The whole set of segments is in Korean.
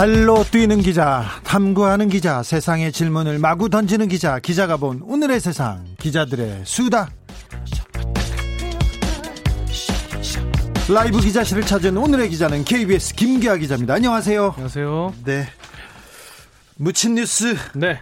발로 뛰는 기자, 탐구하는 기자, 세상의 질문을 마구 던지는 기자, 기자가 본 오늘의 세상, 기자들의 수다. 라이브 기자실을 찾은 오늘의 기자는 KBS 김기아 기자입니다. 안녕하세요. 안녕하세요. 네. 묻힌 뉴스. 네.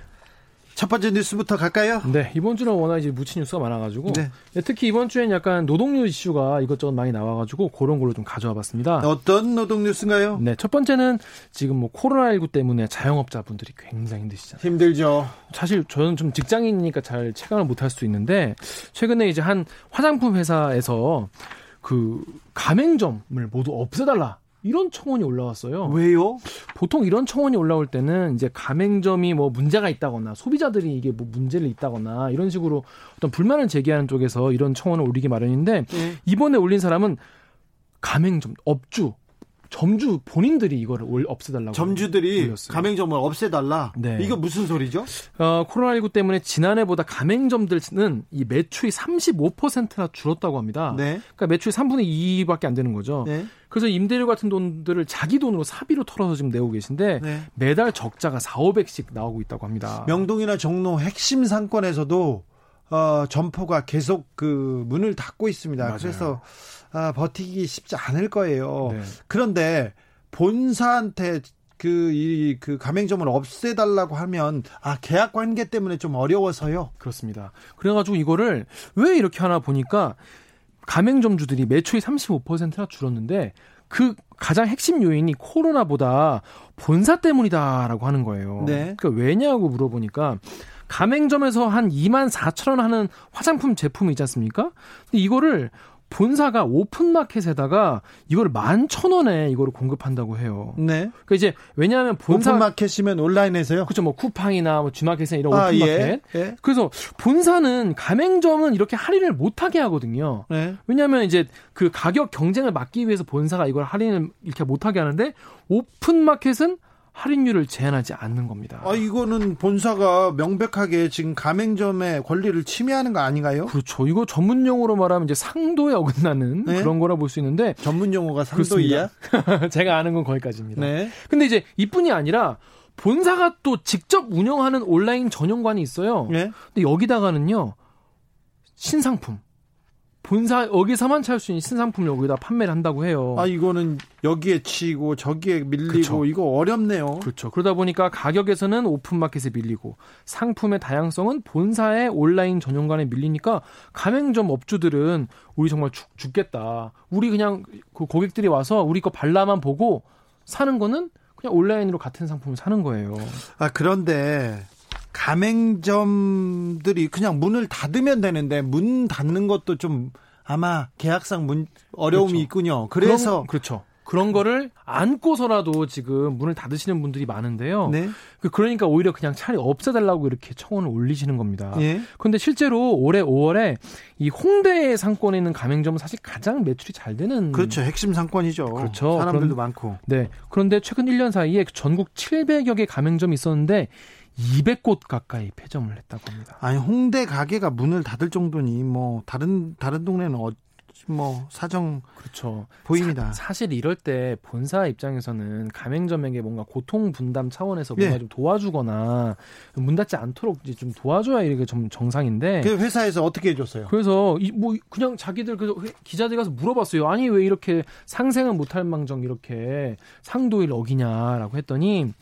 첫 번째 뉴스부터 갈까요? 네, 이번 주는 워낙 이제 묻힌 뉴스가 많아가지고 네. 네, 특히 이번 주엔 약간 노동률 이슈가 이것저것 많이 나와가지고 그런 걸로 좀 가져와봤습니다. 어떤 노동 뉴스인가요? 네, 첫 번째는 지금 뭐 코로나19 때문에 자영업자분들이 굉장히 힘드시잖아요. 힘들죠. 사실 저는 좀 직장인이니까 잘 체감을 못할 수 있는데 최근에 이제 한 화장품 회사에서 그 가맹점을 모두 없애달라. 이런 청원이 올라왔어요. 왜요? 보통 이런 청원이 올라올 때는 이제 가맹점이 뭐 문제가 있다거나 소비자들이 이게 뭐 문제를 있다거나 이런 식으로 어떤 불만을 제기하는 쪽에서 이런 청원을 올리기 마련인데 네. 이번에 올린 사람은 가맹점 업주 점주 본인들이 이거를 올- 없애달라고 점주들이 올렸어요. 가맹점을 없애달라. 네. 이거 무슨 소리죠? 어, 코로나19 때문에 지난해보다 가맹점들은 이 매출이 35%나 줄었다고 합니다. 네. 그러니까 매출이 3분의 2밖에 안 되는 거죠. 네. 그래서 임대료 같은 돈들을 자기 돈으로 사비로 털어서 지금 내고 계신데 네. 매달 적자가 4, 500씩 나오고 있다고 합니다. 명동이나 종로 핵심 상권에서도 어, 점포가 계속 그 문을 닫고 있습니다. 맞아요. 그래서 아, 버티기 쉽지 않을 거예요. 네. 그런데 본사한테 그, 이, 그 가맹점을 없애달라고 하면, 아, 계약 관계 때문에 좀 어려워서요. 그렇습니다. 그래가지고 이거를 왜 이렇게 하나 보니까 가맹점주들이 매출이 35%나 줄었는데 그 가장 핵심 요인이 코로나보다 본사 때문이다라고 하는 거예요. 네. 그러니까 왜냐고 물어보니까 가맹점에서 한 2만 4천 원 하는 화장품 제품이 있지 않습니까? 근데 이거를 본사가 오픈마켓에다가 이걸 11,000원에 이거를 공급한다고 해요. 네. 그러니까 이제 왜냐하면 본사 오픈마켓이면 온라인에서요? 그렇죠. 뭐 쿠팡이나 뭐 G마켓이나 이런 아, 오픈마켓. 예. 예. 그래서 본사는 가맹점은 이렇게 할인을 못하게 하거든요. 네. 왜냐하면 이제 그 가격 경쟁을 막기 위해서 본사가 이걸 할인을 이렇게 못하게 하는데 오픈마켓은 할인율을 제한하지 않는 겁니다. 아, 이거는 본사가 명백하게 지금 가맹점의 권리를 침해하는 거 아닌가요? 그렇죠. 이거 전문 용어로 말하면 이제 상도에 어긋나는 네. 그런 거라 볼 수 있는데 전문 용어가 상도이야? 제가 아는 건 거기까지입니다. 네. 근데 이제 이뿐이 아니라 본사가 또 직접 운영하는 온라인 전용관이 있어요. 네. 근데 여기다가는요 신상품 본사 여기서만 찾을 수 있는 신상품을 여기다 판매를 한다고 해요. 아, 이거는 여기에 치고 저기에 밀리고 그쵸. 이거 어렵네요. 그렇죠. 그러다 보니까 가격에서는 오픈 마켓에 밀리고 상품의 다양성은 본사의 온라인 전용관에 밀리니까 가맹점 업주들은 우리 정말 죽, 죽겠다. 우리 그냥 그 고객들이 와서 우리 거 발라만 보고 사는 거는 그냥 온라인으로 같은 상품을 사는 거예요. 아, 그런데 가맹점들이 그냥 문을 닫으면 되는데 문 닫는 것도 좀 아마 계약상 문 어려움이 그렇죠. 있군요. 그래서 그런, 그렇죠. 그런 거를 안고서라도 지금 문을 닫으시는 분들이 많은데요. 네. 그- 그러니까 오히려 그냥 차라리 없애달라고 이렇게 청원을 올리시는 겁니다. 예. 그런데 실제로 올해 5월에 이 홍대 상권에 있는 가맹점은 사실 가장 매출이 잘 되는 그렇죠. 핵심 상권이죠. 그렇죠. 사람들도 그런- 많고. 네. 그런데 최근 1년 사이에 전국 700여 개 가맹점이 있었는데 200곳 가까이 폐점을 했다고 합니다. 아니 홍대 가게가 문을 닫을 정도니 뭐 다른 다른 동네는 어, 뭐 사정 그렇죠. 보입니다. 사, 실 이럴 때 본사 입장에서는 가맹점에게 뭔가 고통 분담 차원에서 뭔가 예. 좀 도와주거나 문 닫지 않도록 이제 좀 도와줘야 이게 좀 정상인데 그 회사에서 어떻게 해줬어요? 그래서 이 뭐 그냥 자기들 그 기자들 가서 물어봤어요. 아니 왜 이렇게 상생은 못할 망정 이렇게 상도일 어기냐라고 했더니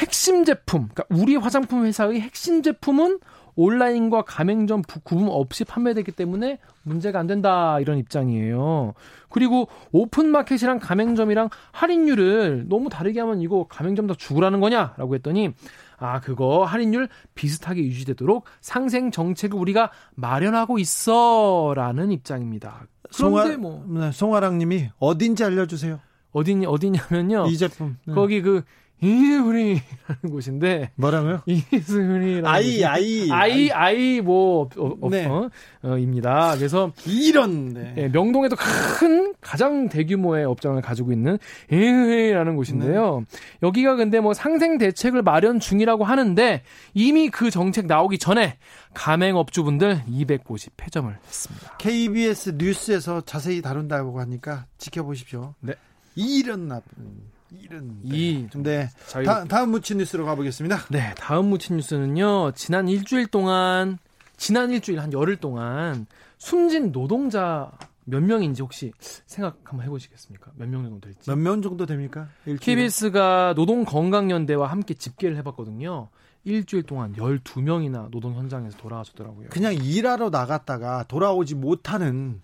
핵심 제품, 그러니까 우리 화장품 회사의 핵심 제품은 온라인과 가맹점 부- 구분 없이 판매되기 때문에 문제가 안 된다 이런 입장이에요. 그리고 오픈마켓이랑 가맹점이랑 할인율을 너무 다르게 하면 이거 가맹점 다 죽으라는 거냐라고 했더니 아 그거 할인율 비슷하게 유지되도록 상생 정책을 우리가 마련하고 있어라는 입장입니다. 그런데 송아, 뭐 네, 송아랑님이 어딘지 알려주세요. 어디냐 어디냐면요. 이 제품. 네. 거기 그 이스프링이라는 곳인데 뭐라고요? 이스프링이라는 아이 아이 아이 아이 뭐 어, 어, 네. 어, 어, 입니다. 그래서 이런 네. 예, 명동에도 큰 가장 대규모의 업장을 가지고 있는 이스프링이라는 곳인데요. 여기가 근데 뭐 상생 대책을 마련 중이라고 하는데 이미 그 정책 나오기 전에 가맹업주분들 250 폐점을 했습니다. KBS 뉴스에서 자세히 다룬다고 하니까 지켜보십시오. 네. 이런 나쁜 이런 이 좀- 네. 자유- 다, 다음 무치 뉴스로 가보겠습니다. 네, 다음 무친 뉴스는요. 지난 일주일 동안 지난 일주일 한 열흘 동안 숨진 노동자 몇 명인지 혹시 생각 한번 해보시겠습니까? 몇 명 정도 될지. 몇 명 정도 됩니까? 일주일에? KBS가 노동건강연대와 함께 집계를 해봤거든요. 일주일 동안 12명이나 노동 현장에서 돌아가셨더라고요. 그냥 일하러 나갔다가 돌아오지 못하는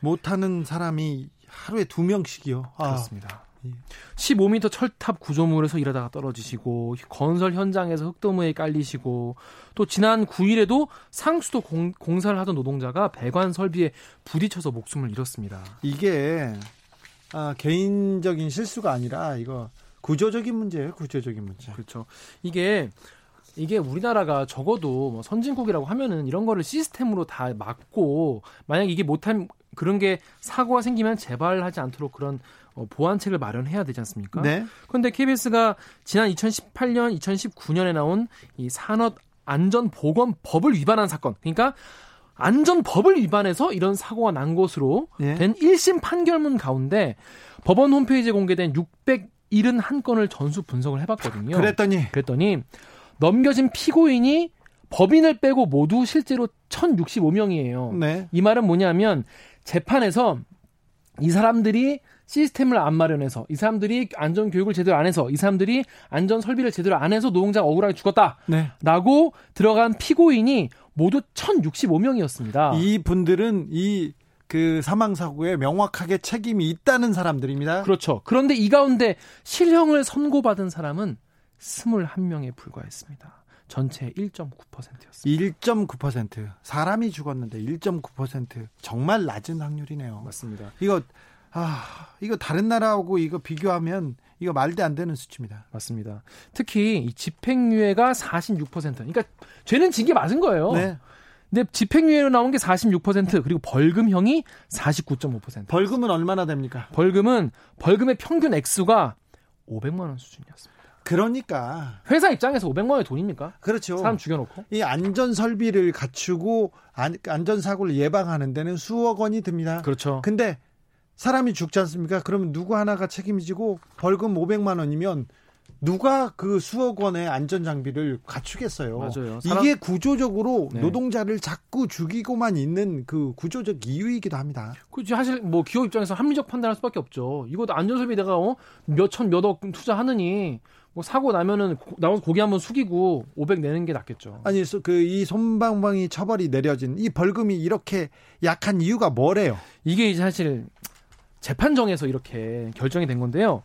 못하는 사람이 하루에 두 명씩이요. 아, 그렇습니다. 예. 15m 철탑 구조물에서 일하다가 떨어지시고 건설 현장에서 흙더미에 깔리시고 또 지난 9일에도 상수도 공, 공사를 하던 노동자가 배관 설비에 부딪혀서 목숨을 잃었습니다. 이게 아, 개인적인 실수가 아니라 이거 구조적인 문제예요. 구조적인 문제. 그렇죠. 이게 이게 우리나라가 적어도 뭐 선진국이라고 하면은 이런 거를 시스템으로 다 막고 만약 이게 못한 그런 게 사고가 생기면 재발하지 않도록 그런 어, 보완책을 마련해야 되지 않습니까? 네. 그런데 KBS가 지난 2018년, 2019년에 나온 이 산업 안전 보건 법을 위반한 사건. 그러니까 안전법을 위반해서 이런 사고가 난 것으로 예. 된 1심 판결문 가운데 법원 홈페이지에 공개된 671건을 전수 분석을 해봤거든요. 그랬더니 그랬더니 넘겨진 피고인이 법인을 빼고 모두 실제로 1065명이에요. 네. 이 말은 뭐냐면 재판에서 이 사람들이 시스템을 안 마련해서 이 사람들이 안전 교육을 제대로 안 해서 이 사람들이 안전 설비를 제대로 안 해서 노동자가 억울하게 죽었다라고 네. 들어간 피고인이 모두 1065명이었습니다. 이 분들은 이 그 사망 사고에 명확하게 책임이 있다는 사람들입니다. 그렇죠. 그런데 이 가운데 실형을 선고받은 사람은 21명에 불과했습니다. 전체 1.9%였습니다. 1.9% 사람이 죽었는데 1.9% 정말 낮은 확률이네요. 맞습니다. 이거 아 이거 다른 나라하고 이거 비교하면 이거 말도 안 되는 수치입니다. 맞습니다. 특히 이 집행유예가 46%. 그러니까 죄는 진 게 맞은 거예요. 네. 근데 집행유예로 나온 게 46% 그리고 벌금형이 49.5%. 벌금은 얼마나 됩니까? 벌금은 벌금의 평균 액수가 500만 원 수준이었습니다. 그러니까 회사 입장에서 500만 원이 돈입니까? 그렇죠. 사람 죽여놓고. 이 안전 설비를 갖추고 안, 안전 사고를 예방하는 데는 수억 원이 듭니다. 그렇죠. 근데 사람이 죽지 않습니까? 그러면 누구 하나가 책임지고 벌금 500만 원이면 누가 그 수억 원의 안전 장비를 갖추겠어요. 맞아요. 사람- 이게 구조적으로 네. 노동자를 자꾸 죽이고만 있는 그 구조적 이유이기도 합니다. 그 사실 뭐 기업 입장에서 합리적 판단할 수밖에 없죠. 이거 안전 설비 내가 어? 몇천 몇억 투자하느니 뭐 사고 나면은 고- 나와서 고개 한번 숙이고 500 내는 게 낫겠죠. 아니 그 이 손방망이 처벌이 내려진 이 벌금이 이렇게 약한 이유가 뭐래요? 이게 이제 사실 재판정에서 이렇게 결정이 된 건데요.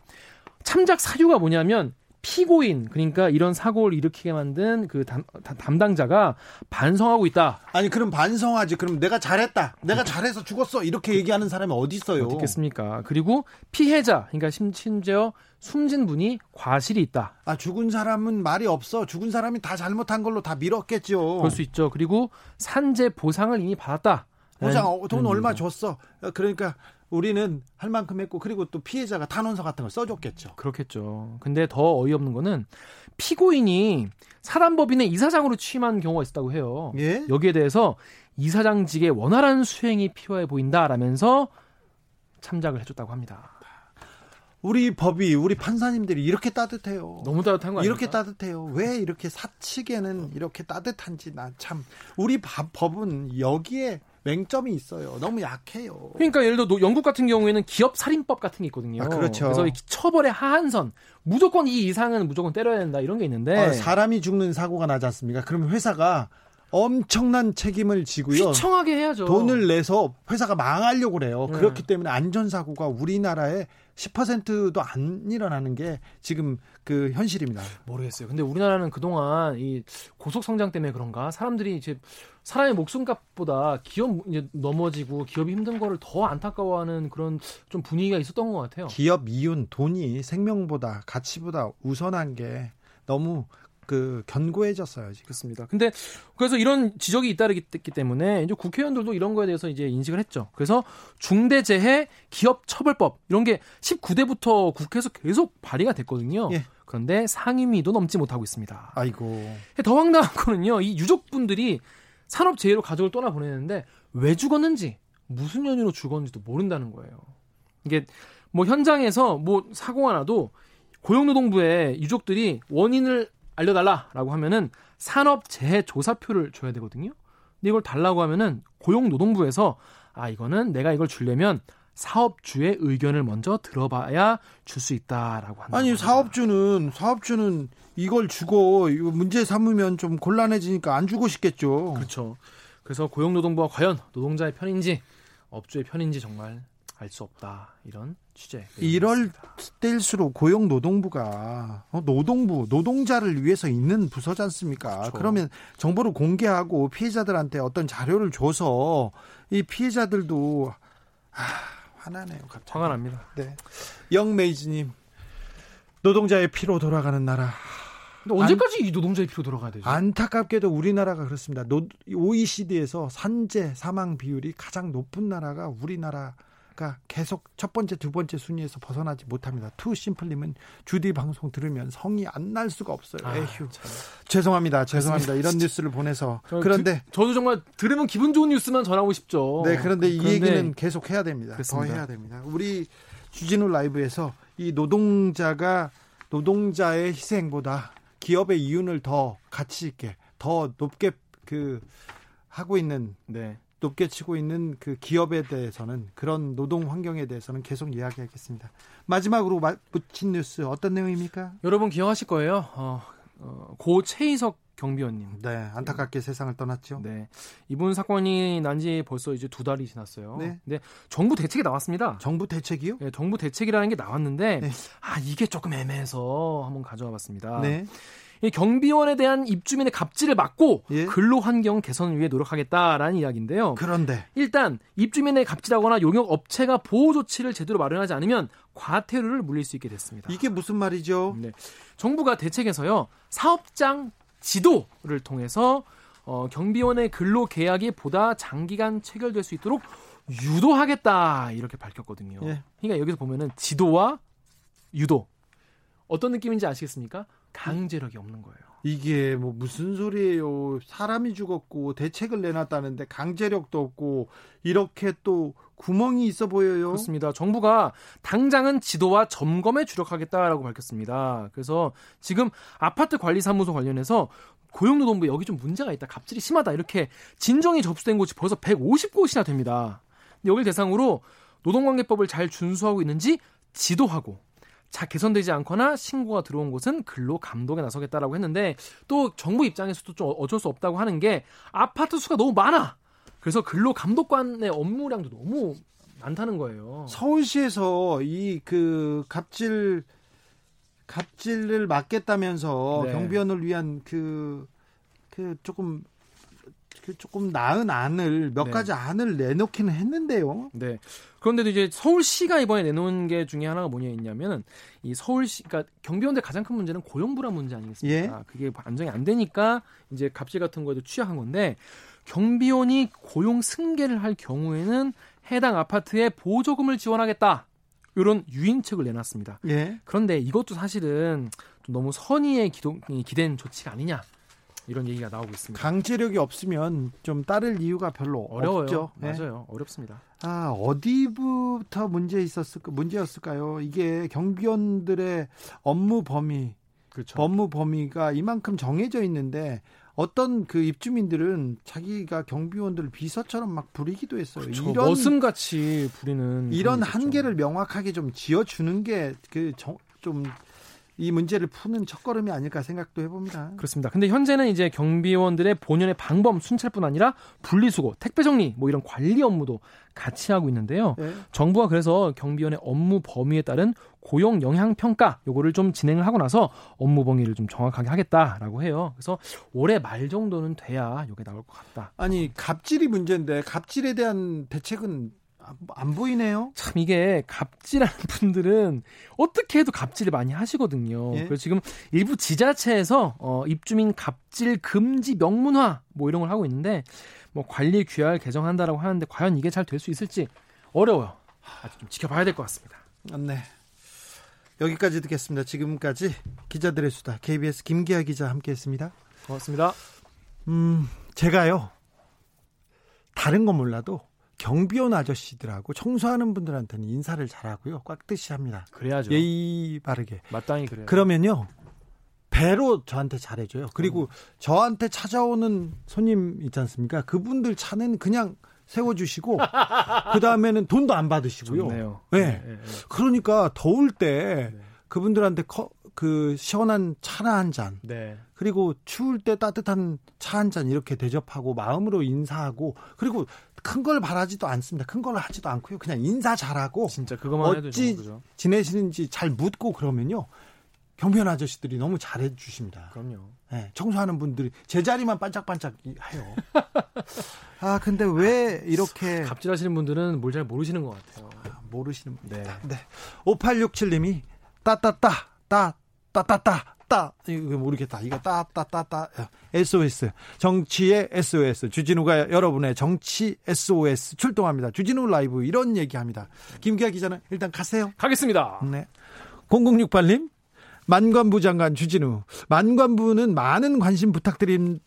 참작 사유가 뭐냐면 피고인 그러니까 이런 사고를 일으키게 만든 그 담, 담당자가 반성하고 있다. 아니 그럼 반성하지. 그럼 내가 잘했다. 내가 잘해서 죽었어. 이렇게 얘기하는 사람이 어디 있어요? 어떻겠습니까? 그리고 피해자 그러니까 심- 심지어 숨진 분이 과실이 있다. 아 죽은 사람은 말이 없어. 죽은 사람이 다 잘못한 걸로 다 밀었겠죠. 그럴 수 있죠. 그리고 산재 보상을 이미 받았다. 보상 어, 돈 얼마 얘기죠. 줬어. 그러니까 우리는 할 만큼 했고 그리고 또 피해자가 탄원서 같은 걸 써줬겠죠. 그렇겠죠. 근데 더 어이없는 거는 피고인이 사단법인의 이사장으로 취임한 경우가 있었다고 해요. 예? 여기에 대해서 이사장직의 원활한 수행이 필요해 보인다라면서 참작을 해줬다고 합니다. 우리 법이 우리 판사님들이 이렇게 따뜻해요. 너무 따뜻한 거 아닙니까? 이렇게 따뜻해요. 왜 이렇게 사측에는 이렇게 따뜻한지 나참 우리 법- 법은 여기에 맹점이 있어요. 너무 약해요. 그러니까 예를 들어 노- 영국 같은 경우에는 기업 살인법 같은 게 있거든요. 아, 그렇죠. 그래서 이 처벌의 하한선 무조건 이 이상은 무조건 때려야 된다 이런 게 있는데 어, 사람이 죽는 사고가 나지 않습니까? 그러면 회사가 엄청난 책임을 지고요. 휘청하게 해야죠. 돈을 내서 회사가 망하려고 그래요. 네. 그렇기 때문에 안전사고가 우리나라에 10%도 안 일어나는 게 지금 그 현실입니다. 모르겠어요. 근데 우리나라는 그동안 이 고속 성장 때문에 그런가 사람들이 이제 사람의 목숨값보다 기업 이제 넘어지고 기업이 힘든 거를 더 안타까워하는 그런 좀 분위기가 있었던 것 같아요. 기업 이윤 돈이 생명보다 가치보다 우선한 게 너무 그 견고해졌어요. 지금. 그렇습니다. 근데 그래서 이런 지적이 잇따르기 때문에 이제 국회의원들도 이런 거에 대해서 이제 인식을 했죠. 그래서 중대재해 기업처벌법 이런 게 19대부터 국회에서 계속 발의가 됐거든요. 예. 그런데 상임위도 넘지 못하고 있습니다. 아이고. 더 황당한 거는요. 이 유족분들이 산업재해로 가족을 떠나 보내는데 왜 죽었는지 무슨 연유로 죽었는지도 모른다는 거예요. 이게 뭐 현장에서 뭐 사고가 나도 고용노동부에 유족들이 원인을 알려달라라고 하면은 산업재해조사표를 줘야 되거든요. 근데 이걸 달라고 하면은 고용노동부에서 아 이거는 내가 이걸 주려면 사업주의 의견을 먼저 들어봐야 줄 수 있다라고 한다. 아니 사업주는 사업주는 이걸 주고 이거 문제 삼으면 좀 곤란해지니까 안 주고 싶겠죠. 그렇죠. 그래서 고용노동부가 과연 노동자의 편인지 업주의 편인지 정말 알 수 없다 이런 취재. 이럴 때일수록 고용노동부가 어, 노동부 노동자를 위해서 있는 부서지 않습니까? 그렇죠. 그러면 정보를 공개하고 피해자들한테 어떤 자료를 줘서 이 피해자들도 아, 화나네요. 갑자기. 화가 납니다. 네. 영메이즈님 노동자의 피로 돌아가는 나라. 근데 언제까지 안, 이 노동자의 피로 돌아가야 되죠? 안타깝게도 우리나라가 그렇습니다. 노, OECD에서 산재 사망 비율이 가장 높은 나라가 우리나라. 가 계속 첫 번째, 두 번째 순위에서 벗어나지 못합니다. 투 심플님은 주디 방송 들으면 성이 안 날 수가 없어요. 아, 에휴. 참. 죄송합니다. 죄송합니다. 이런 뉴스를 보내서. 그런데 드, 저도 정말 들으면 기분 좋은 뉴스만 전하고 싶죠. 네, 그런데 이 그런데, 얘기는 계속 해야 됩니다. 그렇습니다. 더 해야 됩니다. 우리 주진우 라이브에서 이 노동자가 노동자의 희생보다 기업의 이윤을 더 가치 있게 더 높게 그 하고 있는 네. 높게 치고 있는 그 기업에 대해서는 그런 노동 환경에 대해서는 계속 이야기하겠습니다. 마지막으로 붙인 뉴스 어떤 내용입니까? 여러분 기억하실 거예요. 어, 어, 고 최희석 경비원님. 네, 안타깝게 세상을 떠났죠. 네, 이분 사건이 난 지 벌써 이제 두 달이 지났어요. 네. 근데 정부 대책이 나왔습니다. 정부 대책이요? 네, 정부 대책이라는 게 나왔는데 네. 아 이게 조금 애매해서 한번 가져와봤습니다. 네. 이 경비원에 대한 입주민의 갑질을 막고 예? 근로 환경 개선을 위해 노력하겠다라는 이야기인데요. 그런데 일단 입주민의 갑질하거나 용역 업체가 보호 조치를 제대로 마련하지 않으면 과태료를 물릴 수 있게 됐습니다. 이게 무슨 말이죠? 네. 정부가 대책에서요 사업장 지도를 통해서 어, 경비원의 근로 계약이 보다 장기간 체결될 수 있도록 유도하겠다 이렇게 밝혔거든요. 예. 그러니까 여기서 보면은 지도와 유도 어떤 느낌인지 아시겠습니까? 강제력이 없는 거예요. 이게 뭐 무슨 소리예요? 사람이 죽었고 대책을 내놨다는데 강제력도 없고 이렇게 또 구멍이 있어 보여요. 그렇습니다. 정부가 당장은 지도와 점검에 주력하겠다라고 밝혔습니다. 그래서 지금 아파트 관리 사무소 관련해서 고용노동부 여기 좀 문제가 있다. 갑질이 심하다. 이렇게 진정이 접수된 곳이 벌써 150곳이나 됩니다. 여기를 대상으로 노동관계법을 잘 준수하고 있는지 지도하고 자 개선되지 않거나 신고가 들어온 곳은 근로 감독에 나서겠다라고 했는데 또 정부 입장에서도 좀 어쩔 수 없다고 하는 게 아파트 수가 너무 많아. 그래서 근로 감독관의 업무량도 너무 많다는 거예요. 서울시에서 이 그 갑질 갑질을 막겠다면서 네. 경비원을 위한 그그 그 조금 그 조금 나은 안을 몇 네. 가지 안을 내놓기는 했는데요. 네. 그런데도 이제 서울시가 이번에 내놓은 게 중에 하나가 뭐냐 있냐면은 이 서울시 그러니까 경비원들 가장 큰 문제는 고용 불안 문제 아니겠습니까? 예. 그게 안정이 안 되니까 이제 갑질 같은 거에도 취약한 건데 경비원이 고용 승계를 할 경우에는 해당 아파트에 보조금을 지원하겠다. 이런 유인책을 내놨습니다. 예. 그런데 이것도 사실은 좀 너무 선의에 기댄 조치가 아니냐. 이런 얘기가 나오고 있습니다. 강제력이 없으면 좀 따를 이유가 별로 어려워요. 없죠. 네. 맞아요. 어렵습니다. 아 어디부터 문제 있었을 문제였을까요? 이게 경비원들의 업무 범위, 그렇죠. 업무 범위가 이만큼 정해져 있는데 어떤 그 입주민들은 자기가 경비원들을 비서처럼 막 부리기도 했어요. 그렇죠. 이런 머슴같이 부리는 이런 한계를 명확하게 좀 지어주는 게그좀 이 문제를 푸는 첫걸음이 아닐까 생각도 해봅니다. 그렇습니다. 근데 현재는 이제 경비원들의 본연의 방범 순찰뿐 아니라 분리수거, 택배 정리 뭐 이런 관리 업무도 같이 하고 있는데요. 네. 정부가 그래서 경비원의 업무 범위에 따른 고용 영향 평가 요거를 좀 진행을 하고 나서 업무 범위를 좀 정확하게 하겠다라고 해요. 그래서 올해 말 정도는 돼야 요게 나올 것 같다. 아니 갑질이 문제인데 갑질에 대한 대책은 안 보이네요. 참 이게 갑질하는 분들은 어떻게 해도 갑질을 많이 하시거든요. 예? 그래서 지금 일부 지자체에서 어, 입주민 갑질 금지 명문화 뭐 이런 걸 하고 있는데 뭐 관리 규약을 개정한다라고 하는데 과연 이게 잘 될 수 있을지 어려워요. 아주 좀 지켜봐야 될 것 같습니다. 네. 여기까지 듣겠습니다. 지금까지 기자들의 수다 KBS 김기아 기자 함께했습니다. 고맙습니다. 음, 제가요 다른 건 몰라도 경비원 아저씨들하고 청소하는 분들한테는 인사를 잘하고요. 꽉듯이 합니다. 그래야죠. 예의 바르게. 마땅히 그래요. 그러면요. 배로 저한테 잘해줘요. 그리고 음. 저한테 찾아오는 손님 있지 않습니까? 그분들 차는 그냥 세워주시고 그 다음에는 돈도 안 받으시고요. 좋네요. 네. 네, 네, 네. 그러니까 더울 때 네. 그분들한테 커, 그 시원한 차나 한 잔. 네. 그리고 추울 때 따뜻한 차 한 잔 이렇게 대접하고 마음으로 인사하고 그리고 큰 걸 바라지도 않습니다. 큰 걸 하지도 않고요. 그냥 인사 잘하고 진짜 그것만 해도 어찌 그죠? 지내시는지 잘 묻고 그러면요. 경비원 아저씨들이 너무 잘해 주십니다. 그럼요. 네, 청소하는 분들이 제자리만 반짝반짝 해요. 아, 근데 왜 이렇게 갑질하시는 분들은 뭘 잘 모르시는 것 같아요. 아, 모르시는 분. 네. 네. 5867님이 따따따 따 따따따 따 이거 모르겠다. 이거 따따따따 SOS 정치의 SOS 주진우가 여러분의 정치 SOS 출동합니다. 주진우 라이브 이런 얘기합니다. 김기아 기자는 일단 가세요. 가겠습니다. 네. 0068님 만관부 장관 주진우 만관부는 많은 관심 부탁드린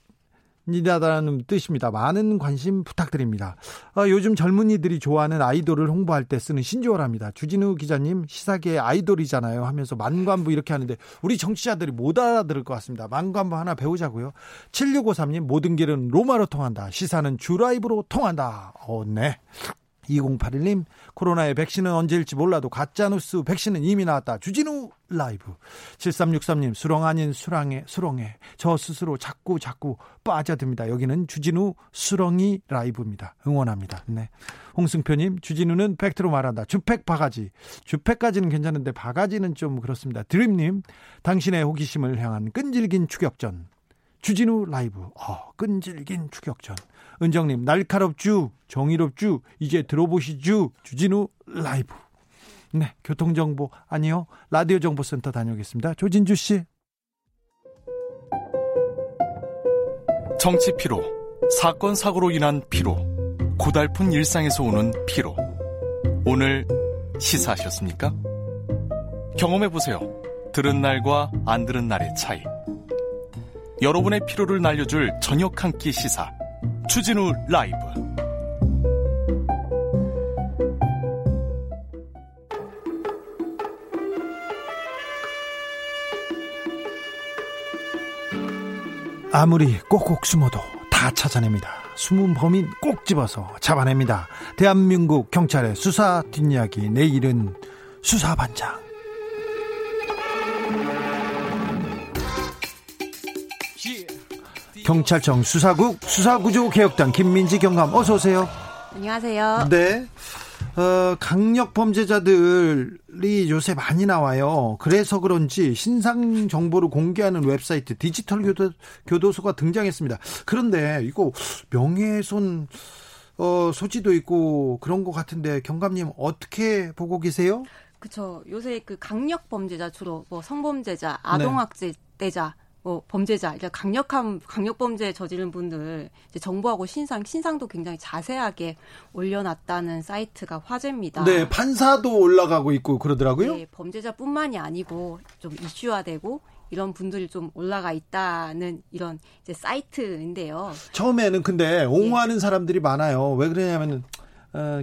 이다라는 뜻입니다. 많은 관심 부탁드립니다. 아, 요즘 젊은이들이 좋아하는 아이돌을 홍보할 때 쓰는 신조어랍니다. 주진우 기자님 시사계의 아이돌이잖아요 하면서 만관부 이렇게 하는데 우리 정치자들이 못 알아들을 것 같습니다. 만관부 하나 배우자고요. 7653님 모든 길은 로마로 통한다. 시사는 주라이브로 통한다. 어, 네. 2081님, 코로나의 백신은 언제일지 몰라도 가짜뉴스 백신은 이미 나왔다. 주진우 라이브. 7363님, 수렁 아닌 수렁에, 수렁에. 저 스스로 자꾸 자꾸 빠져듭니다. 여기는 주진우 수렁이 라이브입니다. 응원합니다. 네. 홍승표님, 주진우는 팩트로 말한다. 주팩 바가지. 주팩까지는 괜찮은데 바가지는 좀 그렇습니다. 드림님, 당신의 호기심을 향한 끈질긴 추격전. 주진우 라이브. 어, 끈질긴 추격전. 은정님, 날카롭쥬, 정의롭쥬, 이제 들어보시쥬, 주진우 라이브. 네, 교통정보 아니요. 라디오 정보센터 다녀오겠습니다. 조진주 씨. 정치 피로, 사건 사고로 인한 피로, 고달픈 일상에서 오는 피로. 오늘 시사하셨습니까? 경험해 보세요. 들은 날과 안 들은 날의 차이. 여러분의 피로를 날려줄 저녁 한 끼 시사. 추진우 라이브 아무리 꼭꼭 숨어도 다 찾아냅니다. 숨은 범인 꼭 집어서 잡아냅니다. 대한민국 경찰의 수사 뒷이야기 내일은 수사반장 경찰청 수사국 수사구조 개혁단 김민지 경감 어서 오세요. 안녕하세요. 네. 어, 강력 범죄자들이 요새 많이 나와요. 그래서 그런지 신상 정보를 공개하는 웹사이트 디지털 교도, 교도소가 등장했습니다. 그런데 이거 명예훼손 어, 소지도 있고 그런 것 같은데 경감님 어떻게 보고 계세요? 그렇죠. 요새 그 강력 범죄자 주로 뭐 성범죄자, 아동학대자 네. 뭐 범죄자, 그러니까 강력한 강력 범죄 저지른 분들 이제 정보하고 신상 신상도 굉장히 자세하게 올려놨다는 사이트가 화제입니다. 네, 판사도 올라가고 있고 그러더라고요. 네, 범죄자뿐만이 아니고 좀 이슈화되고 이런 분들이 좀 올라가 있다는 이런 이제 사이트인데요. 처음에는 근데 옹호하는 네. 사람들이 많아요. 왜 그러냐면은 어,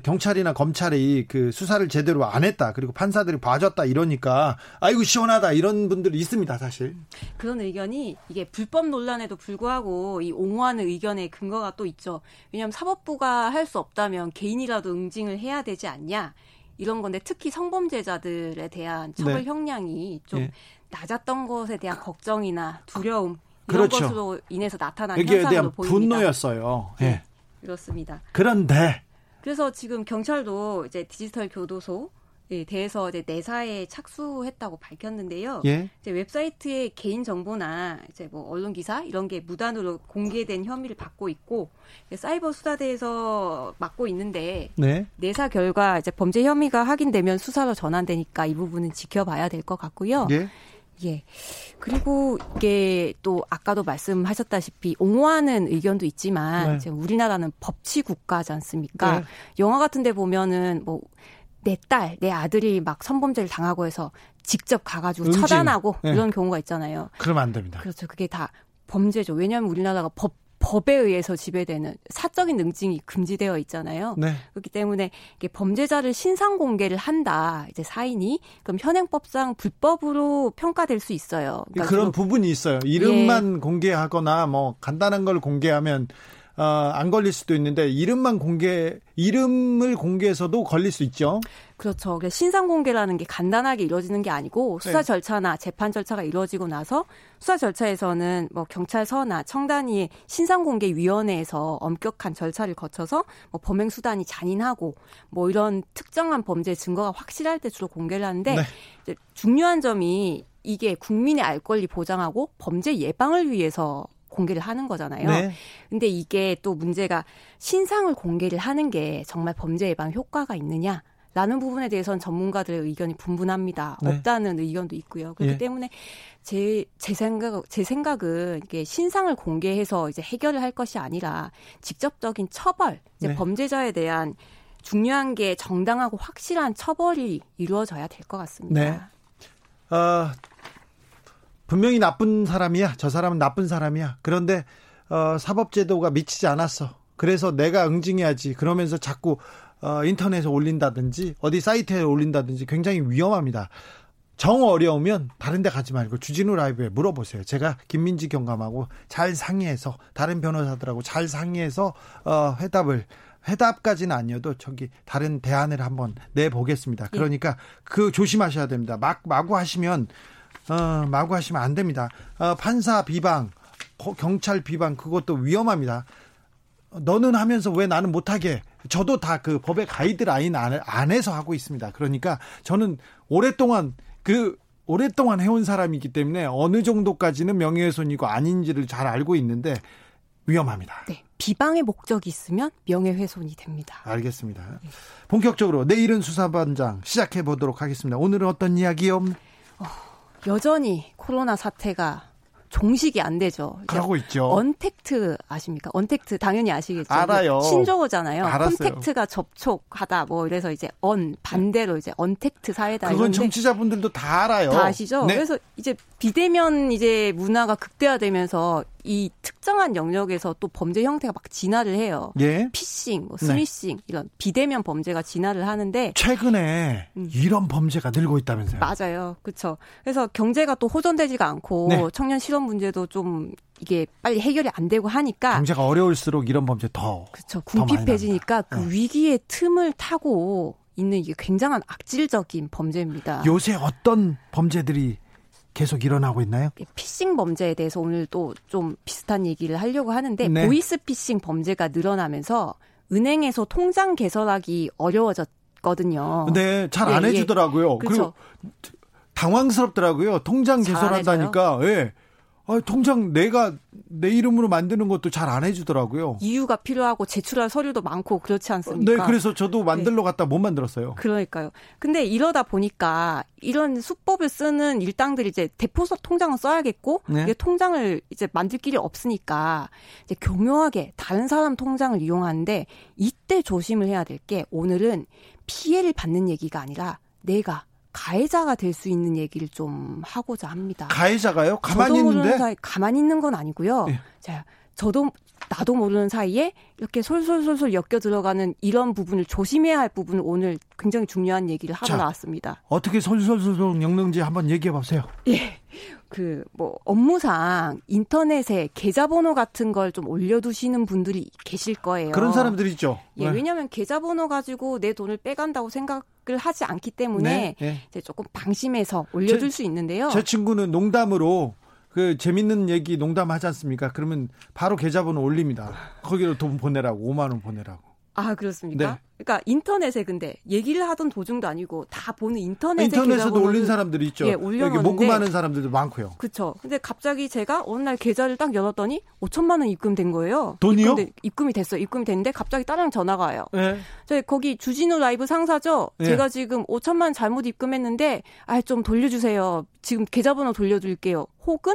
경찰이나 검찰이 그 수사를 제대로 안 했다. 그리고 판사들이 봐줬다 이러니까 아이고 시원하다 이런 분들이 있습니다, 사실. 그런 의견이 이게 불법 논란에도 불구하고 이 옹호하는 의견의 근거가 또 있죠. 왜냐하면 사법부가 할 수 없다면 개인이라도 응징을 해야 되지 않냐. 이런 건데 특히 성범죄자들에 대한 처벌 네. 형량이 좀 네. 낮았던 것에 대한 걱정이나 두려움 이런 그렇죠. 것으로 인해서 나타난 현상으로 보입니다. 분노였어요. 예. 네. 그렇습니다. 그런데 그래서 지금 경찰도 이제 디지털 교도소 에 대해서 이제 내사에 착수했다고 밝혔는데요. 예? 이제 웹사이트의 개인 정보나 이제 뭐 언론 기사 이런 게 무단으로 공개된 혐의를 받고 있고 사이버 수사대에서 맡고 있는데 네? 내사 결과 이제 범죄 혐의가 확인되면 수사로 전환되니까 이 부분은 지켜봐야 될 것 같고요. 예? 예. 그리고 이게 또 아까도 말씀하셨다시피 옹호하는 의견도 있지만 네. 지금 우리나라는 법치 국가지 않습니까? 네. 영화 같은 데 보면은 뭐 내 딸, 내 아들이 막 성범죄를 당하고 해서 직접 가가지고 응징. 처단하고 네. 이런 경우가 있잖아요. 그러면 안 됩니다. 그렇죠. 그게 다 범죄죠. 왜냐하면 우리나라가 법 법에 의해서 지배되는 사적인 능징이 금지되어 있잖아요. 네. 그렇기 때문에 범죄자를 신상 공개를 한다. 이제 사인이 그럼 현행법상 불법으로 평가될 수 있어요. 그러니까 그런 부분이 있어요. 이름만 예. 공개하거나 뭐 간단한 걸 공개하면 어, 안 걸릴 수도 있는데 이름만 공개 이름을 공개해서도 걸릴 수 있죠. 그렇죠. 신상 공개라는 게 간단하게 이루어지는 게 아니고 수사 네. 절차나 재판 절차가 이루어지고 나서 수사 절차에서는 뭐 경찰서나 청단위의 신상 공개 위원회에서 엄격한 절차를 거쳐서 뭐 범행 수단이 잔인하고 뭐 이런 특정한 범죄 증거가 확실할 때 주로 공개를 하는데 네. 중요한 점이 이게 국민의 알 권리 보장하고 범죄 예방을 위해서 공개를 하는 거잖아요. 네. 근데 이게 또 문제가 신상을 공개를 하는 게 정말 범죄 예방 효과가 있느냐? 라는 부분에 대해서는 전문가들의 의견이 분분합니다. 네. 없다는 의견도 있고요. 그렇기 예. 때문에 제, 제 생각, 제 생각은 이게 신상을 공개해서 이제 해결을 할 것이 아니라 직접적인 처벌, 이제 네. 범죄자에 대한 중요한 게 정당하고 확실한 처벌이 이루어져야 될 것 같습니다. 네. 어, 분명히 나쁜 사람이야. 저 사람은 나쁜 사람이야. 그런데 어, 사법제도가 미치지 않았어. 그래서 내가 응징해야지. 그러면서 자꾸 어, 인터넷에 올린다든지 어디 사이트에 올린다든지 굉장히 위험합니다. 정 어려우면 다른 데 가지 말고 주진우 라이브에 물어보세요. 제가 김민지 경감하고 잘 상의해서 다른 변호사들하고 잘 상의해서 어, 회답을 회답까지는 아니어도 저기 다른 대안을 한번 내보겠습니다. 예. 그러니까 그 조심하셔야 됩니다. 막 마구 하시면 어, 마구 하시면 안 됩니다. 어, 판사 비방, 경찰 비방 그것도 위험합니다. 너는 하면서 왜 나는 못하게? 저도 다 그 법의 가이드라인 안에서 하고 있습니다. 그러니까 저는 오랫동안 그 오랫동안 해온 사람이기 때문에 어느 정도까지는 명예훼손이고 아닌지를 잘 알고 있는데 위험합니다. 네. 비방의 목적이 있으면 명예훼손이 됩니다. 알겠습니다. 네. 본격적으로 내일은 수사반장 시작해 보도록 하겠습니다. 오늘은 어떤 이야기요? 어, 여전히 코로나 사태가 종식이 안 되죠. 그러고 있죠. 언택트 아십니까? 언택트 당연히 아시겠죠. 알아요. 신조어잖아요. 알았어요. contact가 접촉하다 뭐 이래서 이제 un 반대로 이제 언택트 사회다. 그건 청취자분들도 다 알아요. 다 아시죠? 네. 그래서 이제 비대면 이제 문화가 극대화되면서 이 특정한 영역에서 또 범죄 형태가 막 진화를 해요. 예. 피싱, 뭐 스미싱 네. 이런 비대면 범죄가 진화를 하는데 최근에 음. 이런 범죄가 늘고 있다면서요? 맞아요. 그렇죠. 그래서 경제가 또 호전되지가 않고 네. 청년 실업 문제도 좀 이게 빨리 해결이 안 되고 하니까 경제가 어려울수록 이런 범죄 더 그렇죠. 궁핍해지니까 그 네. 위기의 틈을 타고 있는 이게 굉장한 악질적인 범죄입니다. 요새 어떤 범죄들이 계속 일어나고 있나요? 피싱 범죄에 대해서 오늘 또 좀 비슷한 얘기를 하려고 하는데 네. 보이스 피싱 범죄가 늘어나면서 은행에서 통장 개설하기 어려워졌거든요. 네, 잘안 예, 예, 해주더라고요. 예. 그리고 당황스럽더라고요. 통장 개설한다니까. 예. 아, 통장 내가 내 이름으로 만드는 것도 잘 안 해주더라고요. 이유가 필요하고 제출할 서류도 많고 그렇지 않습니까? 네, 그래서 저도 만들러 네. 갔다 못 만들었어요. 그러니까요. 근데 이러다 보니까 이런 수법을 쓰는 일당들이 이제 대포서 통장을 써야겠고 네. 이게 통장을 이제 만들 길이 없으니까 이제 교묘하게 다른 사람 통장을 이용하는데 이때 조심을 해야 될 게 오늘은 피해를 받는 얘기가 아니라 내가 가해자가 될 수 있는 얘기를 좀 하고자 합니다. 가해자가요? 가만히 있는데? 가만히 있는 건 아니고요. 예. 자, 저도 나도 모르는 사이에 이렇게 솔솔솔솔 엮여 들어가는 이런 부분을 조심해야 할 부분을 오늘 굉장히 중요한 얘기를 하러 자, 나왔습니다. 어떻게 솔솔솔솔 엮는지 한번 얘기해 보세요. 예. 그 뭐 업무상 인터넷에 계좌번호 같은 걸 좀 올려두시는 분들이 계실 거예요. 그런 사람들 있죠. 예, 네. 왜냐하면 계좌번호 가지고 내 돈을 빼간다고 생각을 하지 않기 때문에 네, 네. 이제 조금 방심해서 올려둘 제, 수 있는데요. 제 친구는 농담으로 그 재밌는 얘기 농담하지 않습니까? 그러면 바로 계좌번호 올립니다. 거기로 돈 보내라고 5만 원 보내라고. 아 그렇습니까? 네. 그러니까 인터넷에 근데 얘기를 하던 도중도 아니고 다 보는 인터넷에 인터넷에도 올린 사람들이 있죠. 예, 올려놓는데 모금하는 사람들도 많고요. 그렇죠. 근데 갑자기 제가 어느 날 계좌를 딱 열었더니 5천만 원 입금된 거예요. 돈이요? 입금이 됐어요. 입금이 됐는데 갑자기 다른 전화가 와요. 네. 저 거기 주진우 라이브 상사죠. 네. 제가 지금 5천만 잘못 입금했는데 아 좀 돌려주세요. 지금 계좌번호 돌려드릴게요. 혹은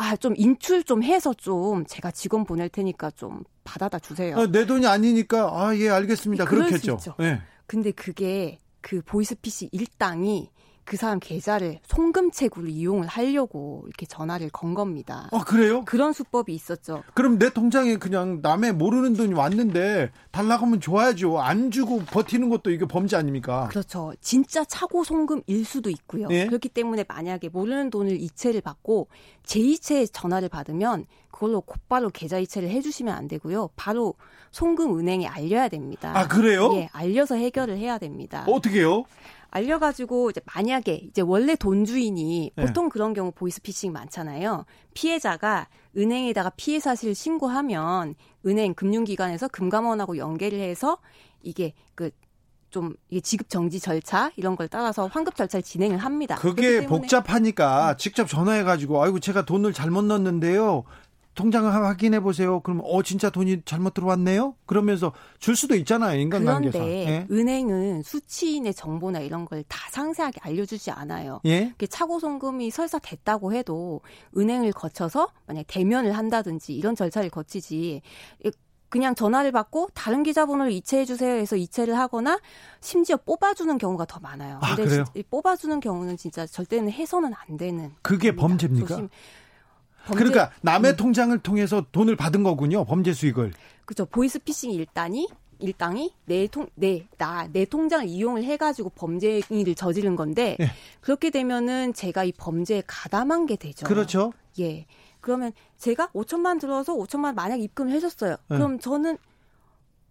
아, 좀 인출 좀 해서 좀 제가 직원 보낼 테니까 좀 받아다 주세요. 아, 내 돈이 아니니까 아, 예, 알겠습니다. 그렇겠죠. 예. 근데 그게 그 보이스피싱 일당이 그 사람 계좌를 송금책으로 이용을 하려고 이렇게 전화를 건 겁니다. 아, 그래요? 그런 수법이 있었죠. 그럼 내 통장에 그냥 남의 모르는 돈이 왔는데 달라고 하면 줘야죠. 안 주고 버티는 것도 이게 범죄 아닙니까? 그렇죠. 진짜 차고 송금일 수도 있고요. 네? 그렇기 때문에 만약에 모르는 돈을 이체를 받고 제 이체 전화를 받으면 그걸로 곧바로 계좌 이체를 해주시면 안 되고요. 바로 송금 은행에 알려야 됩니다. 아, 그래요? 예, 알려서 해결을 해야 됩니다. 어떻게요? 알려가지고 이제 만약에 이제 원래 돈 주인이 네. 보통 그런 경우 보이스피싱 많잖아요. 피해자가 은행에다가 피해 사실을 신고하면 은행 금융기관에서 금감원하고 연계를 해서 이게 그 좀 이게 지급 정지 절차 이런 걸 따라서 환급 절차를 진행을 합니다. 그게 복잡하니까 직접 전화해 가지고 아이고 제가 돈을 잘못 넣었는데요. 통장을 확인해 보세요. 그럼 어 진짜 돈이 잘못 들어왔네요. 그러면서 줄 수도 있잖아요. 인간관계상. 그런데 예? 은행은 수취인의 정보나 이런 걸 다 상세하게 알려주지 않아요. 예? 차고 송금이 설사 됐다고 해도 은행을 거쳐서 만약 대면을 한다든지 이런 절차를 거치지. 그냥 전화를 받고 다른 계좌번호를 이체해 주세요 해서 이체를 하거나 심지어 뽑아주는 경우가 더 많아요. 아, 근데 뽑아주는 경우는 진짜 절대는 해서는 안 되는. 그게 범죄입니까? 조심, 범죄, 그러니까 남의 음. 통장을 통해서 돈을 받은 거군요. 범죄 수익을. 그렇죠. 보이스피싱 일단이 일당이 내 통, 내, 나, 내 통장을 이용을 해가지고 범죄 행위를 저지른 건데, 예. 그렇게 되면은 제가 이 범죄에 가담한 게 되죠. 그렇죠. 예. 그러면 제가 5천만 들어서 5천만 만약 입금을 해줬어요. 예. 그럼 저는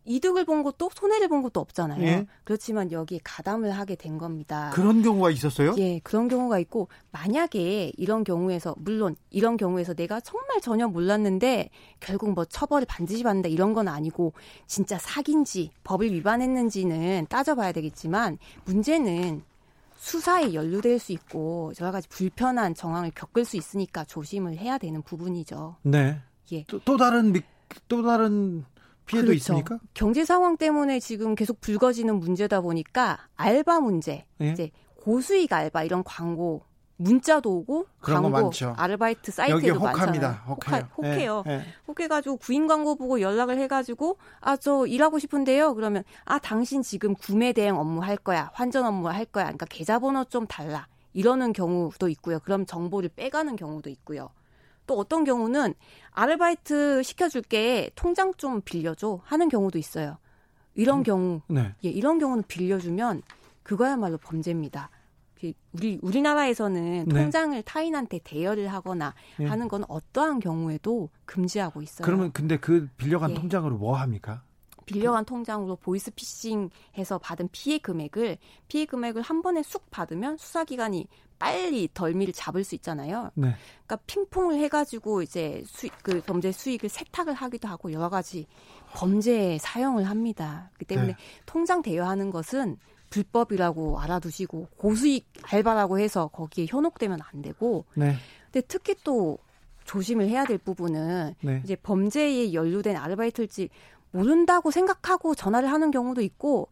이득을 본 것도 손해를 본 것도 없잖아요. 예. 그렇지만 여기에 가담을 하게 된 겁니다. 그런 경우가 있었어요? 예, 그런 경우가 있고 만약에 이런 경우에서 물론 이런 경우에서 내가 정말 전혀 몰랐는데 결국 뭐 처벌을 반드시 받는다 이런 건 아니고 진짜 사기인지 법을 위반했는지는 따져봐야 되겠지만 문제는 수사에 연루될 수 있고 여러 가지 불편한 정황을 겪을 수 있으니까 조심을 해야 되는 부분이죠. 네. 예. 또, 또 다른 또 다른 피해도 그렇죠. 있습니까? 경제 상황 때문에 지금 계속 불거지는 문제다 보니까 알바 문제, 예? 이제 고수익 알바 이런 광고 문자도 오고 광고 아르바이트 사이트에도 많잖아요. 혹해요. 혹해요. 예, 예. 혹해가지고 구인 광고 보고 연락을 해가지고 아 저 일하고 싶은데요. 그러면 아 당신 지금 구매 대행 업무 할 거야, 환전 업무 할 거야. 그러니까 계좌번호 좀 달라. 이러는 경우도 있고요. 그럼 정보를 빼가는 경우도 있고요. 또 어떤 경우는 아르바이트 시켜줄게 통장 좀 빌려줘 하는 경우도 있어요. 이런 음, 경우, 네. 예, 이런 경우는 빌려주면 그거야말로 범죄입니다. 우리 우리나라에서는 네. 통장을 타인한테 대여를 하거나 예. 하는 건 어떠한 경우에도 금지하고 있어요. 그러면 근데 그 빌려간 예. 통장으로 뭐 합니까? 빌려간 통장으로 보이스피싱해서 받은 피해 금액을 피해 금액을 한 번에 쑥 받으면 수사기관이 빨리 덜미를 잡을 수 있잖아요. 네. 그러니까 핑퐁을 해가지고 이제 수익 그 범죄 수익을 세탁을 하기도 하고 여러 가지 범죄에 사용을 합니다. 그 때문에 네. 통장 대여하는 것은 불법이라고 알아두시고 고수익 알바라고 해서 거기에 현혹되면 안 되고. 네. 근데 특히 또 조심을 해야 될 부분은 네. 이제 범죄에 연루된 아르바이트일지 모른다고 생각하고 전화를 하는 경우도 있고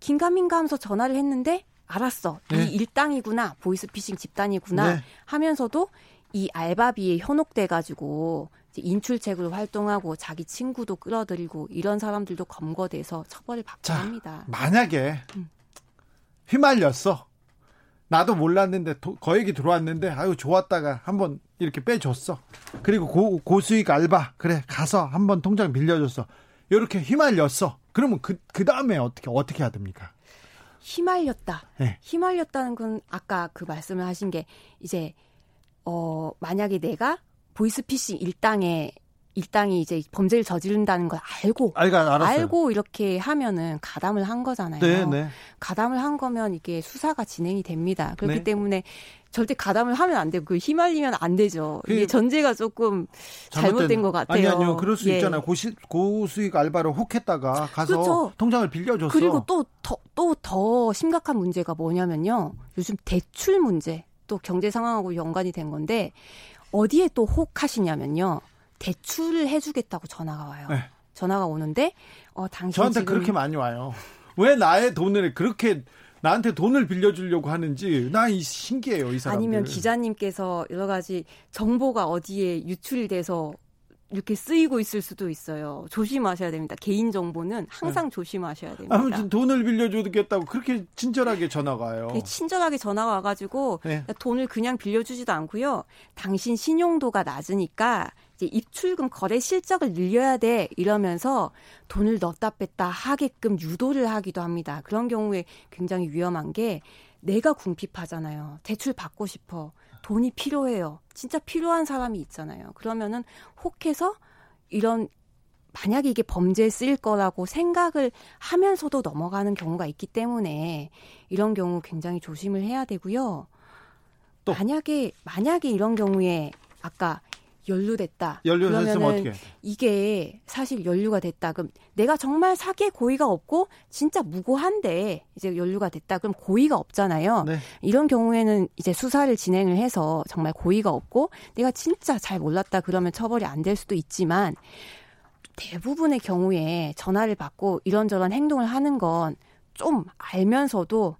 긴가민가 하면서 전화를 했는데 알았어. 네. 이 일당이구나. 보이스피싱 집단이구나. 네. 하면서도 이 알바비에 현혹돼 가지고 인출책으로 활동하고 자기 친구도 끌어들이고 이런 사람들도 검거돼서 처벌을 받고 자, 합니다. 만약에 음. 휘말렸어. 나도 몰랐는데 도, 거액이 들어왔는데 아유 좋았다가 한번 이렇게 빼줬어. 그리고 고, 고수익 알바 그래 가서 한번 통장 빌려줬어. 이렇게 휘말렸어. 그러면 그, 그 다음에 어떻게, 어떻게 해야 됩니까? 휘말렸다. 네. 휘말렸다는 건 아까 그 말씀을 하신 게 이제, 어, 만약에 내가 보이스피싱 일당에 일당이 이제 범죄를 저지른다는 걸 알고 알가, 알고 이렇게 하면은 가담을 한 거잖아요. 네, 네. 가담을 한 거면 이게 수사가 진행이 됩니다. 그렇기 네. 때문에 절대 가담을 하면 안 되고 그 휘말리면 안 되죠. 이게 전제가 조금 잘못된 것 같아요. 아니 아니요. 그럴 수 예. 있잖아요. 고시, 고수익 알바를 혹했다가 가서 그렇죠. 통장을 빌려줬어. 그리고 또 더 또 더 심각한 문제가 뭐냐면요. 요즘 대출 문제 또 경제 상황하고 연관이 된 건데 어디에 또 혹하시냐면요. 대출을 해주겠다고 전화가 와요. 네. 전화가 오는데 어 당신 저한테 그렇게 많이 와요. 왜 나의 돈을 그렇게 나한테 돈을 빌려주려고 하는지 나 신기해요 이 사람. 아니면 기자님께서 여러 가지 정보가 어디에 유출돼서 이렇게 쓰이고 있을 수도 있어요. 조심하셔야 됩니다. 개인 정보는 항상 네. 조심하셔야 됩니다. 아무튼 돈을 빌려주겠다고 그렇게 친절하게 전화가 와요. 네, 친절하게 전화가 와가지고 네. 돈을 그냥 빌려주지도 않고요. 당신 신용도가 낮으니까 입출금 거래 실적을 늘려야 돼 이러면서 돈을 넣었다 뺐다 하게끔 유도를 하기도 합니다. 그런 경우에 굉장히 위험한 게 내가 궁핍하잖아요. 대출 받고 싶어. 돈이 필요해요. 진짜 필요한 사람이 있잖아요. 그러면은 혹해서 이런 만약에 이게 범죄에 쓰일 거라고 생각을 하면서도 넘어가는 경우가 있기 때문에 이런 경우 굉장히 조심을 해야 되고요. 또 만약에 만약에 이런 경우에 아까 연루됐다. 연루됐으면 어떻게? 이게 사실 연루가 됐다. 그럼 내가 정말 사기에 고의가 없고 진짜 무고한데 이제 연루가 됐다. 그럼 고의가 없잖아요. 네. 이런 경우에는 이제 수사를 진행을 해서 정말 고의가 없고 내가 진짜 잘 몰랐다 그러면 처벌이 안 될 수도 있지만 대부분의 경우에 전화를 받고 이런저런 행동을 하는 건 좀 알면서도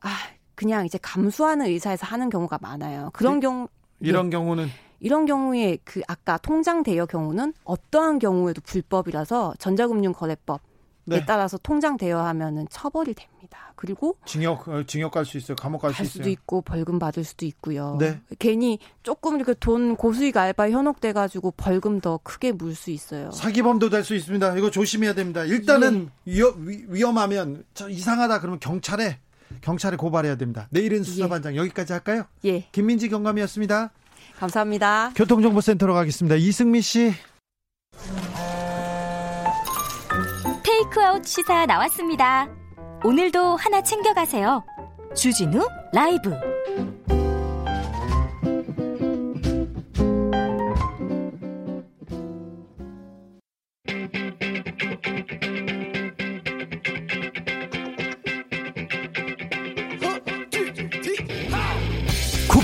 아 그냥 이제 감수하는 의사에서 하는 경우가 많아요. 그런 네. 경우 이런 예. 경우는 이런 경우에 그 아까 통장 대여 경우는 어떠한 경우에도 불법이라서 전자금융 거래법에 네. 따라서 통장 대여하면은 처벌이 됩니다. 그리고 징역 어, 징역 갈 수 있어요. 감옥 갈 수 있어요. 수도 있고 벌금 받을 수도 있고요. 네. 괜히 조금 이렇게 돈 고수익 알바 현혹돼 가지고 벌금 더 크게 물 수 있어요. 사기범도 될 수 있습니다. 이거 조심해야 됩니다. 일단은 예. 위험, 위험하면 이상하다 그러면 경찰에 경찰에 고발해야 됩니다. 내일은 수사반장 예. 여기까지 할까요? 예. 김민지 경감이었습니다. 감사합니다. 교통정보센터로 가겠습니다. 이승미 씨. 테이크아웃 시사 나왔습니다. 오늘도 하나 챙겨가세요. 주진우 라이브.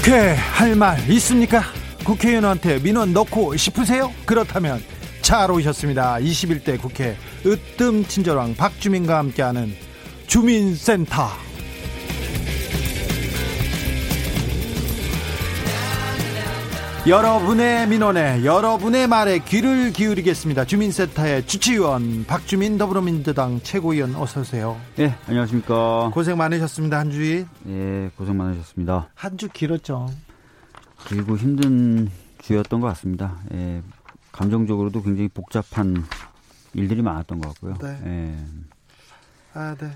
국회 할 말 있습니까? 국회의원한테 민원 넣고 싶으세요? 그렇다면 잘 오셨습니다. 21대 국회 으뜸 친절왕 박주민과 함께하는 주민센터. 여러분의 민원에 여러분의 말에 귀를 기울이겠습니다. 주민센터의 주치의원 박주민 더불어민주당 최고위원 어서 오세요. 네, 안녕하십니까. 고생 많으셨습니다. 한 주일. 네, 고생 많으셨습니다. 한 주 길었죠. 길고 힘든 주였던 것 같습니다. 예, 감정적으로도 굉장히 복잡한 일들이 많았던 것 같고요. 네. 예. 아, 네.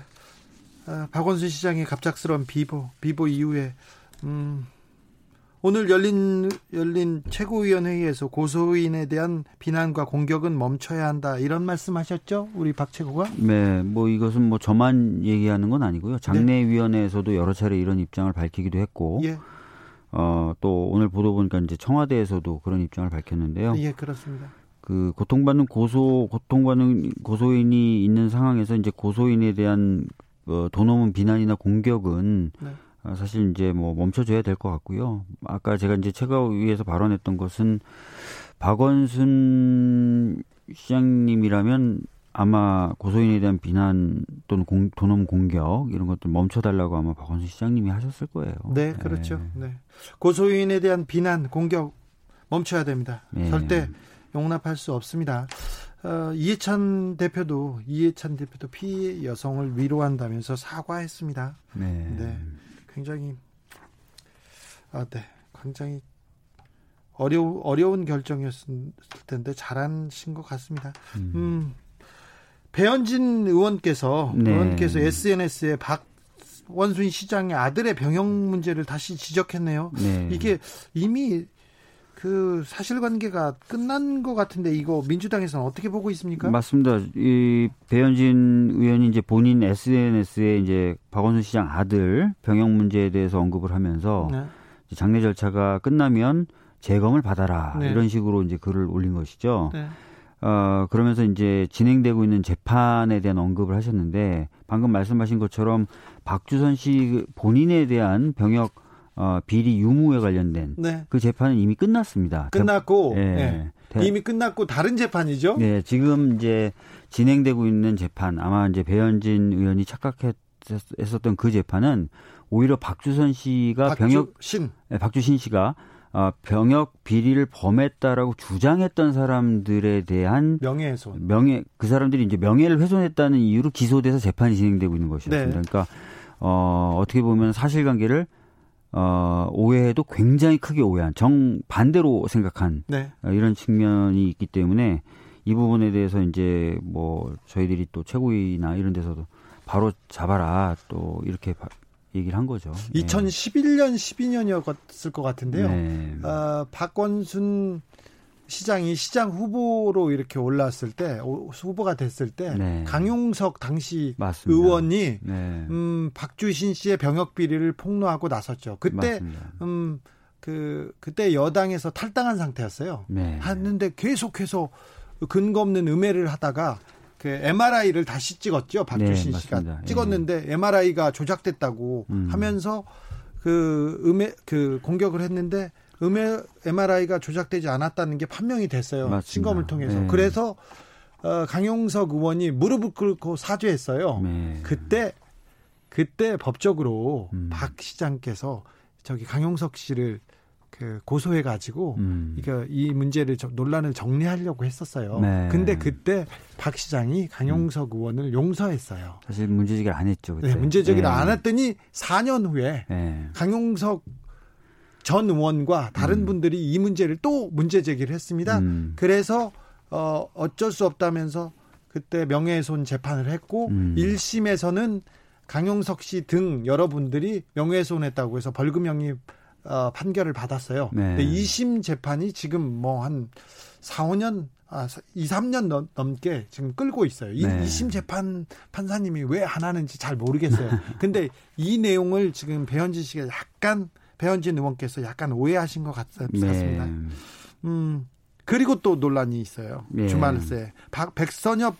아, 박원순 시장의 갑작스러운 비보, 비보 이후에 음, 오늘 열린 열린 최고위원회의에서 고소인에 대한 비난과 공격은 멈춰야 한다 이런 말씀하셨죠, 우리 박 최고가? 네, 뭐 이것은 뭐 저만 얘기하는 건 아니고요. 장례위원회에서도 여러 차례 이런 입장을 밝히기도 했고, 예. 어, 또 오늘 보도 보니까 이제 청와대에서도 그런 입장을 밝혔는데요. 예, 그렇습니다. 그 고통받는 고소 고통받는 고소인이 있는 상황에서 이제 고소인에 대한 어, 도넘은 비난이나 공격은 네. 어, 사실 이제 뭐 멈춰줘야 될 것 같고요. 아까 제가 이제 최고위에서 발언했던 것은 박원순 시장님이라면 아마 고소인에 대한 비난 또는 공, 도넘 공격 이런 것들 멈춰달라고 아마 박원순 시장님이 하셨을 거예요. 네, 그렇죠. 네. 네. 고소인에 대한 비난 공격 멈춰야 됩니다. 네. 절대 용납할 수 없습니다. 어, 이해찬 대표도 이해찬 대표도 피해 여성을 위로한다면서 사과했습니다. 네. 네. 굉장히 아, 네, 굉장히 어려 어려운 결정이었을 텐데 잘하신 것 같습니다. 음. 음 배현진 의원께서 네. 의원께서 SNS에 박 원순 시장의 아들의 병역 문제를 다시 지적했네요. 네. 이게 이미 그 사실관계가 끝난 것 같은데 이거 민주당에서는 어떻게 보고 있습니까? 맞습니다. 이 배현진 의원이 이제 본인 SNS에 이제 박원순 시장 아들 병역 문제에 대해서 언급을 하면서 네. 장례 절차가 끝나면 재검을 받아라 네. 이런 식으로 이제 글을 올린 것이죠. 네. 어 그러면서 이제 진행되고 있는 재판에 대한 언급을 하셨는데 방금 말씀하신 것처럼 박주선 씨 본인에 대한 병역 어, 비리 유무에 관련된 네. 그 재판은 이미 끝났습니다. 끝났고 네. 네. 이미 끝났고 다른 재판이죠? 네, 지금 이제 진행되고 있는 재판 아마 이제 배현진 의원이 착각했었던 그 재판은 오히려 박주선 씨가 박주, 병역 신 네, 박주신 씨가 어, 병역 비리를 범했다라고 주장했던 사람들에 대한 명예훼손 명예 그 사람들이 이제 명예를 훼손했다는 이유로 기소돼서 재판이 진행되고 있는 것이었습니다. 네. 그러니까 어, 어떻게 보면 사실관계를 어, 오해도 굉장히 크게 오해한 정 반대로 생각한 네. 어, 이런 측면이 있기 때문에 이 부분에 대해서 이제 뭐 저희들이 또 최고위나 이런 데서도 바로 잡아라 또 이렇게 얘기를 한 거죠. 2011년 12년이었을 것 같은데요. 네. 어, 박원순 시장이 시장 후보로 이렇게 올랐을 때 후보가 됐을 때 네. 강용석 당시 맞습니다. 의원이 네. 음 박주신 씨의 병역 비리를 폭로하고 나섰죠. 그때 음그 그때 여당에서 탈당한 상태였어요. 네. 하는데 계속해서 근거 없는 음해를 하다가 그 MRI를 다시 찍었죠. 박주신 네, 씨가 맞습니다. 찍었는데 예. MRI가 조작됐다고 음. 하면서 그 음해 그 공격을 했는데 음의 MRI가 조작되지 않았다는 게 판명이 됐어요. 맞습니다. 신검을 통해서. 네. 그래서 어, 강용석 의원이 무릎을 꿇고 사죄했어요. 네. 그때 그때 법적으로 음. 박 시장께서 저기 강용석 씨를 그 고소해 가지고 음. 이거 이 문제를 논란을 정리하려고 했었어요. 네. 근데 그때 박 시장이 강용석 음. 의원을 용서했어요. 사실 문제제기를 안 했죠. 그때. 네, 문제제기를 네. 안 했더니 4년 후에 네. 강용석 전 의원과 다른 음. 분들이 이 문제를 또 문제 제기를 했습니다. 음. 그래서 어 어쩔 수 없다면서 그때 명예훼손 재판을 했고 음. 1심에서는 강용석 씨 등 여러분들이 명예훼손했다고 해서 벌금형이 어, 판결을 받았어요. 네. 근데 2심 재판이 지금 뭐 한 4, 5년 아, 2, 3년 넘, 넘게 지금 끌고 있어요. 이 네. 2심 재판 판사님이 왜 안 하는지 잘 모르겠어요. 근데 이 내용을 지금 배현진 씨가 약간 배현진 의원께서 약간 오해하신 것 같, 습니다 네. 음, 그리고 또 논란이 있어요. 네. 주말새. 박, 백선엽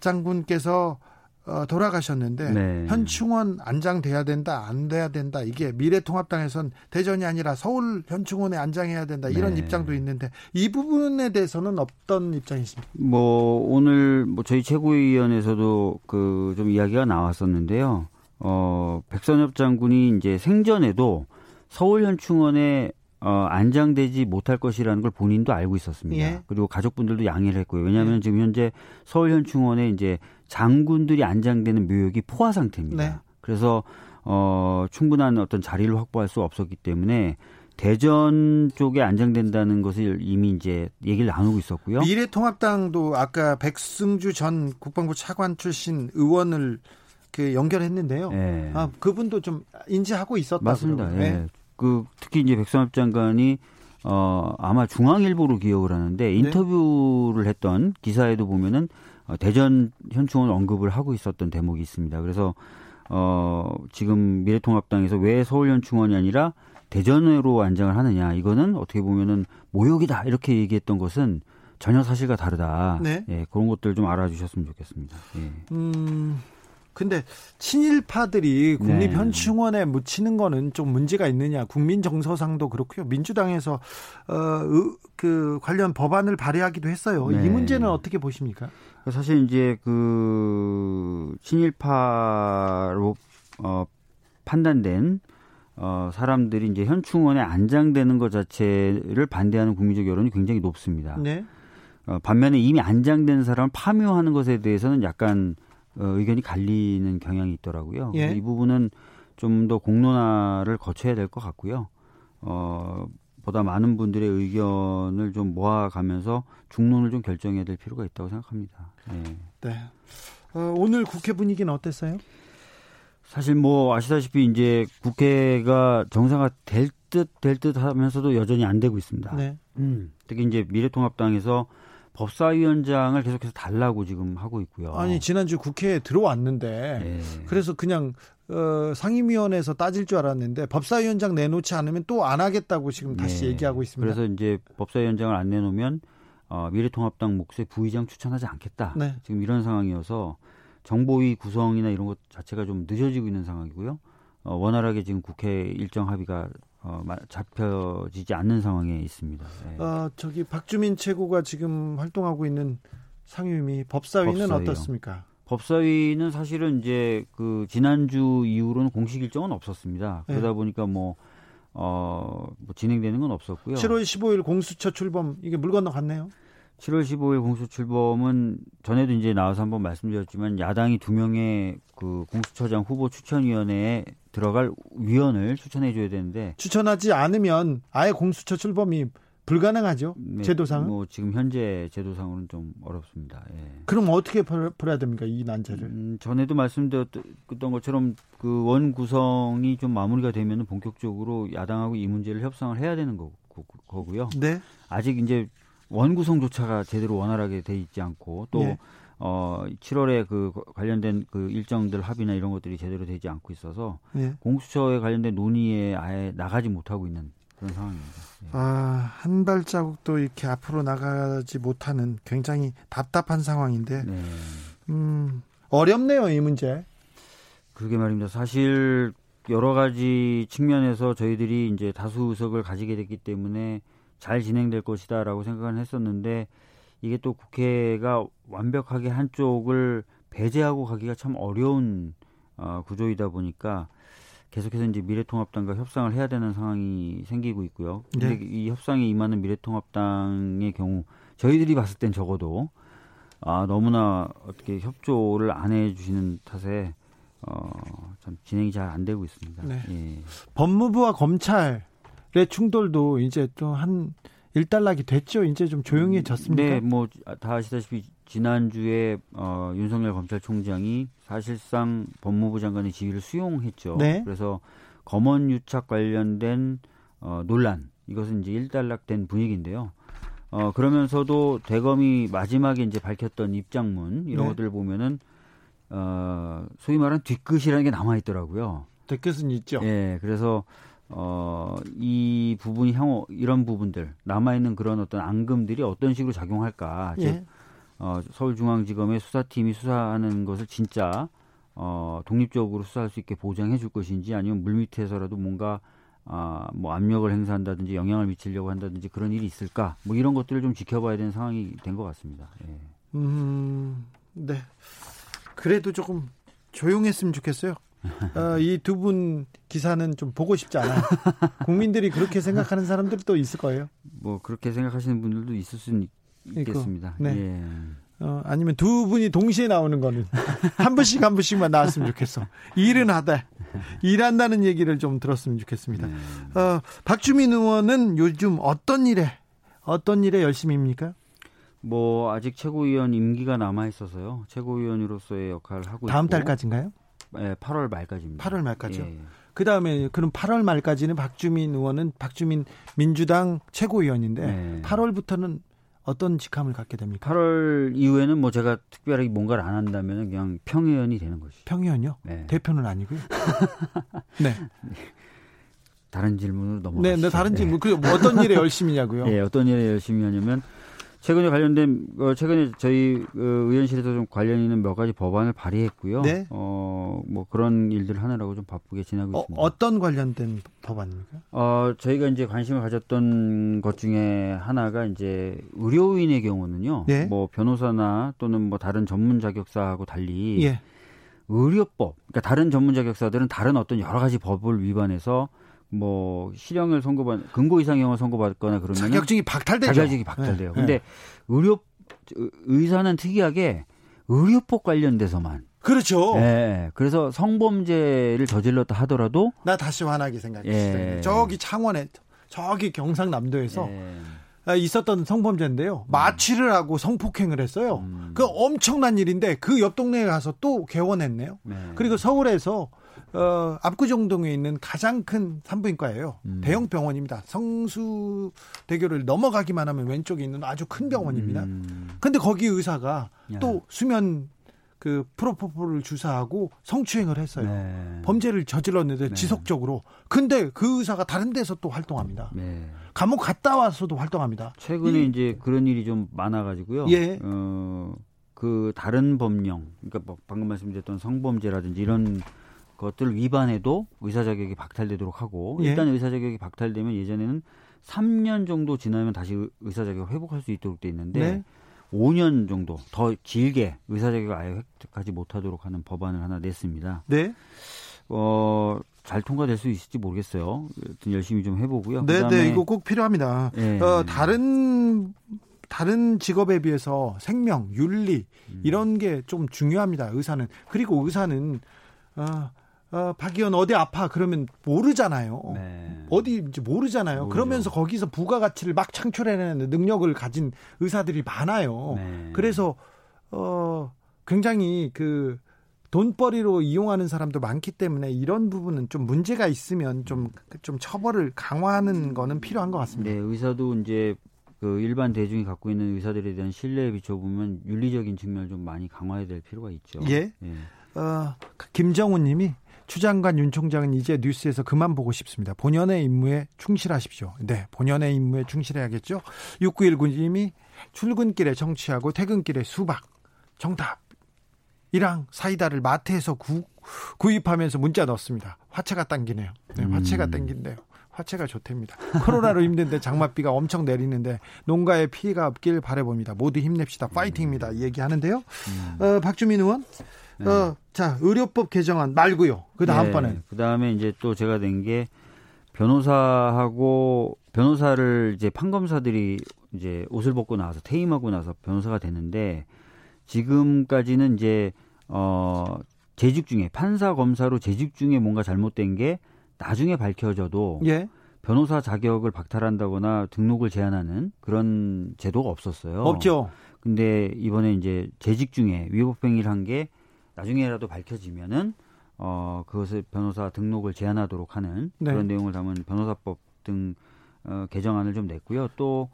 장군께서 어, 돌아가셨는데 네. 현충원 안장돼야 된다 안 돼야 된다 이게 미래통합당에선 대전이 아니라 서울 현충원에 안장해야 된다 이런 네. 입장도 있는데 이 부분에 대해서는 어떤 입장이십니까? 뭐 오늘 뭐 저희 최고위원회에서도 그 좀 이야기가 나왔었는데요. 어 백선엽 장군이 이제 생전에도 서울 현충원에 어, 안장되지 못할 것이라는 걸 본인도 알고 있었습니다. 예. 그리고 가족분들도 양해를 했고요. 왜냐하면 예. 지금 현재 서울 현충원에 이제 장군들이 안장되는 묘역이 포화 상태입니다. 네. 그래서 어, 충분한 어떤 자리를 확보할 수 없었기 때문에 대전 쪽에 안장된다는 것을 이미 이제 얘기를 나누고 있었고요. 미래통합당도 아까 백승주 전 국방부 차관 출신 의원을 그 연결했는데요. 네. 아, 그분도 좀 인지하고 있었다. 맞습니다. 예. 네. 그 특히 이제 백선엽 장관이 어 아마 중앙일보로 기억을 하는데 네. 인터뷰를 네. 했던 기사에도 보면은 어, 대전 현충원 언급을 하고 있었던 대목이 있습니다. 그래서 어 지금 미래통합당에서 왜 서울 현충원이 아니라 대전으로 안장을 하느냐 이거는 어떻게 보면은 모욕이다 이렇게 얘기했던 것은 전혀 사실과 다르다. 네. 예, 그런 것들 좀 알아주셨으면 좋겠습니다. 예. 음. 근데 친일파들이 국립 현충원에 네. 묻히는 거는 좀 문제가 있느냐. 국민 정서상도 그렇고요. 민주당에서 어그 관련 법안을 발의하기도 했어요. 네. 이 문제는 어떻게 보십니까? 사실 이제 그 친일파로 어 판단된 어 사람들이 이제 현충원에 안장되는 것 자체를 반대하는 국민적 여론이 굉장히 높습니다. 네. 어, 반면에 이미 안장된 사람을 파묘하는 것에 대해서는 약간 어, 의견이 갈리는 경향이 있더라고요. 예. 이 부분은 좀 더 공론화를 거쳐야 될 것 같고요. 어, 보다 많은 분들의 의견을 좀 모아가면서 중론을 좀 결정해야 될 필요가 있다고 생각합니다. 네. 네. 어, 오늘 국회 분위기는 어땠어요? 사실 뭐 아시다시피 이제 국회가 정상화 될 듯 될 듯 하면서도 여전히 안 되고 있습니다. 네. 음, 특히 이제 미래통합당에서 법사위원장을 계속해서 달라고 지금 하고 있고요. 아니 지난주 국회에 들어왔는데 네. 그래서 그냥 어, 상임위원회에서 따질 줄 알았는데 법사위원장 내놓지 않으면 또 안 하겠다고 지금 다시 네. 얘기하고 있습니다. 그래서 이제 법사위원장을 안 내놓으면 어, 미래통합당 몫의 부의장 추천하지 않겠다. 네. 지금 이런 상황이어서 정보위 구성이나 이런 것 자체가 좀 늦어지고 있는 상황이고요. 어, 원활하게 지금 국회 일정 합의가 어, 잡혀지지 않는 상황에 있습니다. 네. 어, 저기 박주민 최고가 지금 활동하고 있는 상임위 법사위는 법사위요. 어떻습니까? 법사위는 사실은 이제 그 지난주 이후로는 공식 일정은 없었습니다. 네. 그러다 보니까 뭐, 어, 뭐 진행되는 건 없었고요. 7월 15일 공수처 출범 이게 물 건너갔네요. 7월 15일 공수 출범은 전에도 이제 나와서 한번 말씀드렸지만 야당이 두 명의 그 공수처장 후보 추천위원회에 들어갈 위원을 추천해 줘야 되는데 추천하지 않으면 아예 공수처 출범이 불가능하죠. 네, 제도상. 뭐 지금 현재 제도상으로는 좀 어렵습니다. 예. 그럼 어떻게 풀 어야 됩니까 이 난제를? 음, 전에도 말씀드렸던 것처럼 그 원 구성이 좀 마무리가 되면 본격적으로 야당하고 이 문제를 협상을 해야 되는 거, 고요 네. 아직 이제 원구성조차가 제대로 원활하게 돼 있지 않고 또 예. 어 7월에 그 관련된 그 일정들 합의나 이런 것들이 제대로 되지 않고 있어서 예. 공수처에 관련된 논의에 아예 나가지 못하고 있는 그런 상황입니다. 예. 아, 한 발자국도 이렇게 앞으로 나가지 못하는 굉장히 답답한 상황인데 네. 음, 어렵네요, 이 문제. 그러게 말입니다. 사실 여러 가지 측면에서 저희들이 이제 다수 의석을 가지게 됐기 때문에 잘 진행될 것이다라고 생각은 했었는데 이게 또 국회가 완벽하게 한쪽을 배제하고 가기가 참 어려운 어, 구조이다 보니까 계속해서 이제 미래통합당과 협상을 해야 되는 상황이 생기고 있고요. 근데 네. 이 협상에 임하는 미래통합당의 경우 저희들이 봤을 땐 적어도 아 너무나 어떻게 협조를 안 해주시는 탓에 어참 진행이 잘 안 되고 있습니다. 네. 예. 법무부와 검찰 충돌도 이제 또 한 일단락이 됐죠. 이제 좀 조용해졌습니다. 네, 뭐 다 아시다시피 지난주에 어, 윤석열 검찰총장이 사실상 법무부 장관의 지위를 수용했죠. 네. 그래서 검언 유착 관련된 어, 논란 이것은 이제 일단락된 분위기인데요. 어, 그러면서도 대검이 마지막에 이제 밝혔던 입장문 이런 네. 것들을 보면은 어, 소위 말하는 뒤끝이라는 게 남아 있더라고요. 뒤끝은 있죠. 예, 그래서 어, 이 부분이 향후 이런 부분들 남아있는 그런 어떤 앙금들이 어떤 식으로 작용할까. 예. 즉, 어, 서울중앙지검의 수사팀이 수사하는 것을 진짜 어, 독립적으로 수사할 수 있게 보장해 줄 것인지 아니면 물밑에서라도 뭔가 아, 뭐 압력을 행사한다든지 영향을 미치려고 한다든지 그런 일이 있을까? 뭐 이런 것들을 좀 지켜봐야 되는 상황이 된 것 같습니다. 예. 음, 네. 그래도 조금 조용했으면 좋겠어요. 어, 이두 분 기사는 좀 보고 싶지 않아요. 국민들이 그렇게 생각하는 사람들도 있을 거예요. 뭐 그렇게 생각하시는 분들도 있을 수 있겠습니다. 네. 예. 어, 아니면 두 분이 동시에 나오는 거는 한 분씩 한 분씩만 나왔으면 좋겠어. 일은 하다. 일한다는 얘기를 좀 들었으면 좋겠습니다. 네. 어, 박주민 의원은 요즘 어떤 일에 어떤 일에 열심입니까? 뭐 아직 최고위원 임기가 남아 있어서요. 최고위원으로서의 역할을 하고 다음 있고. 달까지인가요? 예, 8월 말까지입니다. 8월 말까지요. 예. 그 다음에 그럼 8월 말까지는 박주민 의원은 박주민 민주당 최고위원인데 네. 8월부터는 어떤 직함을 갖게 됩니까? 8월 이후에는 뭐 제가 특별하게 뭔가를 안 한다면 그냥 평의원이 되는 것이죠. 평의원요? 네. 대표는 아니고요. 네. 다른 질문으로 넘어가시죠. 네, 네, 다른 질문. 그 어떤 일에 열심히냐고요? 네, 어떤 일에 열심히 하냐면 최근에 관련된 어, 최근에 저희 어, 의원실에서 좀 관련 있는 몇 가지 법안을 발의했고요. 네. 어뭐 그런 일들 하느라고 좀 바쁘게 지나고 어, 있습니다. 어떤 관련된 법안입니까? 어 저희가 이제 관심을 가졌던 것 중에 하나가 이제 의료인의 경우는요. 네. 뭐 변호사나 또는 뭐 다른 전문 자격사하고 달리 예. 의료법, 그러니까 다른 전문 자격사들은 다른 어떤 여러 가지 법을 위반해서 뭐 실형을 선고받 근고 이상형을 선고받거나 그러면 자격증이 박탈되죠. 자격증이 박탈돼요. 네. 근데 네. 의료 의사는 특이하게 의료법 관련돼서만 그렇죠. 예. 그래서 성범죄를 저질렀다 하더라도 나 다시 화나게 생각했어요. 예. 저기 창원에 저기 경상남도에서 예. 아, 있었던 성범죄인데요. 음. 마취를 하고 성폭행을 했어요. 음. 그 엄청난 일인데 그 옆 동네에 가서 또 개원했네요. 네. 그리고 서울에서 어, 압구정동에 있는 가장 큰 산부인과예요. 음. 대형 병원입니다. 성수대교를 넘어가기만 하면 왼쪽에 있는 아주 큰 병원입니다. 음. 근데 거기 의사가 야. 또 수면 그 프로포폴을 주사하고 성추행을 했어요. 네. 범죄를 저질렀는데 네. 지속적으로. 근데 그 의사가 다른 데서 또 활동합니다. 네. 감옥 갔다 와서도 활동합니다. 최근에 이, 제 그런 일이 좀 많아가지고요. 예. 어, 그 다른 법령, 그러니까 뭐 방금 말씀드렸던 성범죄라든지 이런 것들 위반해도 의사 자격이 박탈되도록 하고 예. 일단 의사 자격이 박탈되면 예전에는 3년 정도 지나면 다시 의사 자격을 회복할 수 있도록 돼 있는데 네. 5년 정도 더 길게 의사 자격을 아예 획득하지 못하도록 하는 법안을 하나 냈습니다. 네. 어, 잘 통과될 수 있을지 모르겠어요. 열심히 좀 해보고요. 네, 네, 이거 꼭 필요합니다. 네. 어, 다른 다른 직업에 비해서 생명, 윤리 음. 이런 게 좀 중요합니다. 의사는 그리고 의사는 어, 어, 박 의원 어디 아파 그러면 모르잖아요. 네. 어디인지 모르잖아요. 모르죠. 그러면서 거기서 부가가치를 막 창출해내는 능력을 가진 의사들이 많아요. 네. 그래서 어 굉장히 그 돈벌이로 이용하는 사람도 많기 때문에 이런 부분은 좀 문제가 있으면 좀좀 좀 처벌을 강화하는 거는 필요한 것 같습니다. 네, 의사도 이제 그 일반 대중이 갖고 있는 의사들에 대한 신뢰에 비춰보면 윤리적인 측면을 좀 많이 강화해야 될 필요가 있죠. 예. 예. 어, 김정훈 님이 추 장관 윤 총장은 이제 뉴스에서 그만 보고 싶습니다. 본연의 임무에 충실하십시오. 네, 본연의 임무에 충실해야겠죠. 6919님이 출근길에 정치하고 퇴근길에 수박. 정답. 이랑 사이다를 마트에서 구, 구입하면서 문자 넣었습니다. 화채가 당기네요. 네, 화채가 음. 당긴대요. 화채가 좋답니다. 코로나로 힘든데 장맛비가 엄청 내리는데 농가에 피해가 없길 바래봅니다. 모두 힘냅시다. 파이팅입니다. 이 얘기하는데요. 음. 어, 박주민 의원. 네. 어, 자, 의료법 개정안 말고요. 그 다음번에. 네, 그 다음에 이제 또 제가 된 게 변호사하고 변호사를 이제 판검사들이 이제 옷을 벗고 나와서 퇴임하고 나서 변호사가 되는데 지금까지는 이제 어 재직 중에 판사 검사로 재직 중에 뭔가 잘못된 게 나중에 밝혀져도 예. 변호사 자격을 박탈한다거나 등록을 제한하는 그런 제도가 없었어요. 없죠. 근데 이번에 이제 재직 중에 위법 행위를 한 게 나중에라도 밝혀지면은 어 그것을 변호사 등록을 제한하도록 하는 네. 그런 내용을 담은 변호사법 등 어, 개정안을 좀 냈고요. 또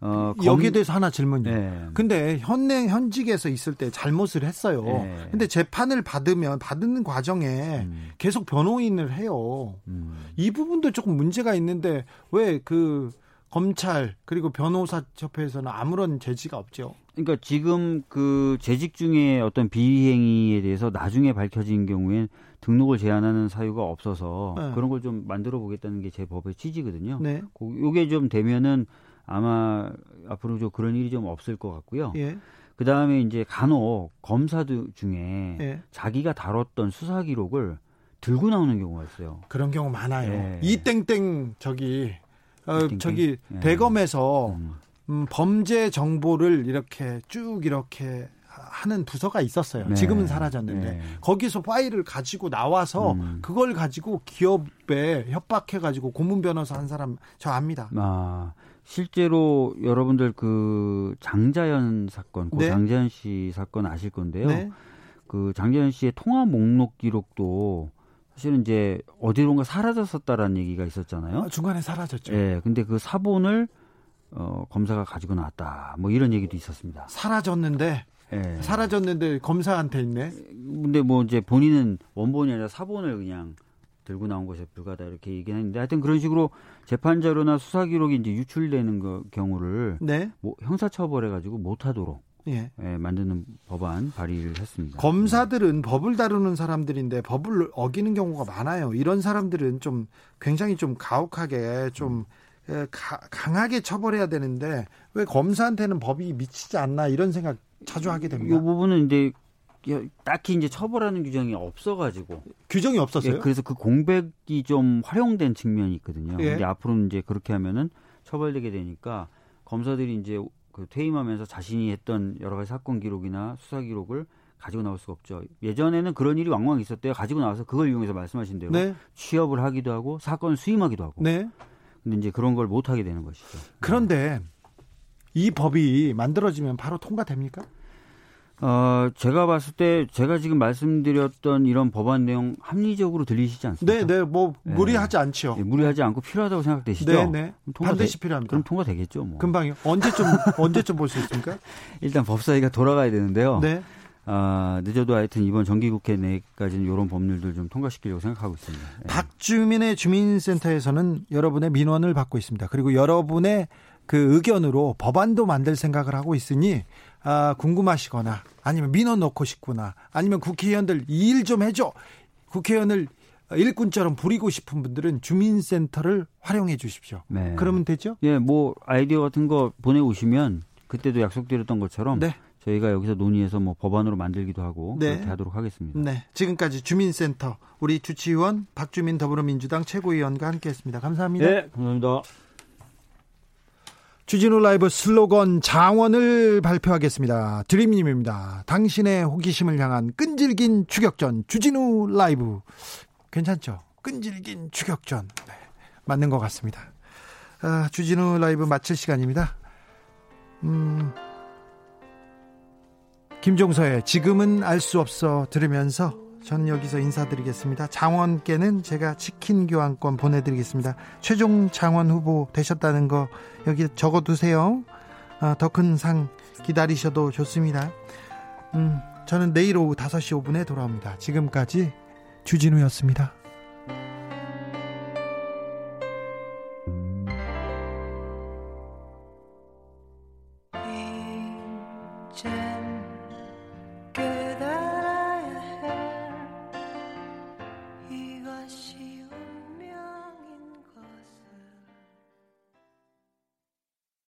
어, 여기에 대해서 하나 질문이요. 네. 근데 현행 현직에서 있을 때 잘못을 했어요. 네. 근데 재판을 받으면 받는 과정에 음. 계속 변호인을 해요. 음. 이 부분도 조금 문제가 있는데 왜 그 검찰 그리고 변호사 협회에서는 아무런 제지가 없죠. 그러니까 지금 그 재직 중에 어떤 비행위에 대해서 나중에 밝혀진 경우엔 등록을 제한하는 사유가 없어서 네. 그런 걸 좀 만들어 보겠다는 게 제 법의 취지거든요. 네. 요게 좀 되면은 아마 앞으로 좀 그런 일이 좀 없을 것 같고요. 예. 그 다음에 이제 간혹 검사들 중에 예. 자기가 다뤘던 수사 기록을 들고 나오는 경우가 있어요. 그런 경우 많아요. 예. 이 땡땡 저기 어, 이땡땡? 저기 예. 대검에서 음. 음, 범죄 정보를 이렇게 쭉 이렇게 하는 부서가 있었어요. 네. 지금은 사라졌는데 네. 거기서 파일을 가지고 나와서 음. 그걸 가지고 기업에 협박해 가지고 고문 변호사 한 사람 저 압니다. 아. 실제로 여러분들 그 장자연 사건, 고 네. 장자연 씨 사건 아실 건데요. 네. 그 장자연 씨의 통화 목록 기록도 사실은 이제 어디론가 사라졌었다라는 얘기가 있었잖아요. 아, 중간에 사라졌죠. 예. 근데 그 사본을 어, 검사가 가지고 나왔다. 뭐 이런 얘기도 있었습니다. 사라졌는데 예. 사라졌는데 검사한테 있네. 근데 뭐 이제 본인은 원본이 아니라 사본을 그냥 들고 나온 것에 불과하다 이렇게 얘기했는데 하여튼 그런 식으로 재판 자료나 수사 기록이 이제 유출되는 거, 경우를 네. 뭐 형사 처벌해 가지고 못 하도록 예. 예, 만드는 법안 발의를 했습니다. 검사들은 네. 법을 다루는 사람들인데 법을 어기는 경우가 많아요. 이런 사람들은 좀 굉장히 좀 가혹하게 좀 음. 가, 강하게 처벌해야 되는데 왜 검사한테는 법이 미치지 않나 이런 생각 자주 하게 됩니다. 이 부분은 이제 딱히 이제 처벌하는 규정이 없어가지고 규정이 없었어요. 예, 그래서 그 공백이 좀 활용된 측면이 있거든요. 예. 근데 앞으로는 이제 그렇게 하면은 처벌되게 되니까 검사들이 이제 그 퇴임하면서 자신이 했던 여러 가지 사건 기록이나 수사 기록을 가지고 나올 수가 없죠. 예전에는 그런 일이 왕왕 있었대요. 가지고 나와서 그걸 이용해서 말씀하신 대로 네. 취업을 하기도 하고 사건을 수임하기도 하고. 네. 근데 이제 그런 걸 못 하게 되는 것이죠. 그런데 이 법이 만들어지면 바로 통과됩니까? 어, 제가 봤을 때 제가 지금 말씀드렸던 이런 법안 내용 합리적으로 들리시지 않습니까? 네, 네, 뭐 네. 무리하지 않죠. 네, 무리하지 않고 필요하다고 생각되시죠? 네, 네. 반드시 필요합니다. 그럼 통과되겠죠, 뭐. 금방요. 언제쯤 언제쯤 볼 수 있습니까? 일단 법사위가 돌아가야 되는데요. 네. 아, 늦어도 하여튼 이번 정기국회 내까지는 이런 법률들 좀 통과시키려고 생각하고 있습니다. 네. 박주민의 주민센터에서는 여러분의 민원을 받고 있습니다. 그리고 여러분의 그 의견으로 법안도 만들 생각을 하고 있으니 아, 궁금하시거나 아니면 민원 넣고 싶구나 아니면 국회의원들 이 일 좀 해줘 국회의원을 일꾼처럼 부리고 싶은 분들은 주민센터를 활용해 주십시오. 네. 그러면 되죠? 예, 뭐 아이디어 같은 거 보내오시면 그때도 약속드렸던 것처럼 네. 저희가 여기서 논의해서 뭐 법안으로 만들기도 하고 네. 그렇게 하도록 하겠습니다. 네. 지금까지 주민센터 우리 주치의원 박주민 더불어민주당 최고위원과 함께했습니다. 감사합니다. 네, 감사합니다. 주진우 라이브 슬로건 장원을 발표하겠습니다. 드림님입니다. 당신의 호기심을 향한 끈질긴 추격전 주진우 라이브 괜찮죠? 끈질긴 추격전 네, 맞는 것 같습니다. 아, 주진우 라이브 마칠 시간입니다. 음, 김종서의 지금은 알 수 없어 들으면서 저는 여기서 인사드리겠습니다. 장원께는 제가 치킨 교환권 보내드리겠습니다. 최종 장원 후보 되셨다는 거 여기 적어두세요. 아, 더큰 상 기다리셔도 좋습니다. 음, 저는 내일 오후 5시 5분에 돌아옵니다. 지금까지 주진우였습니다.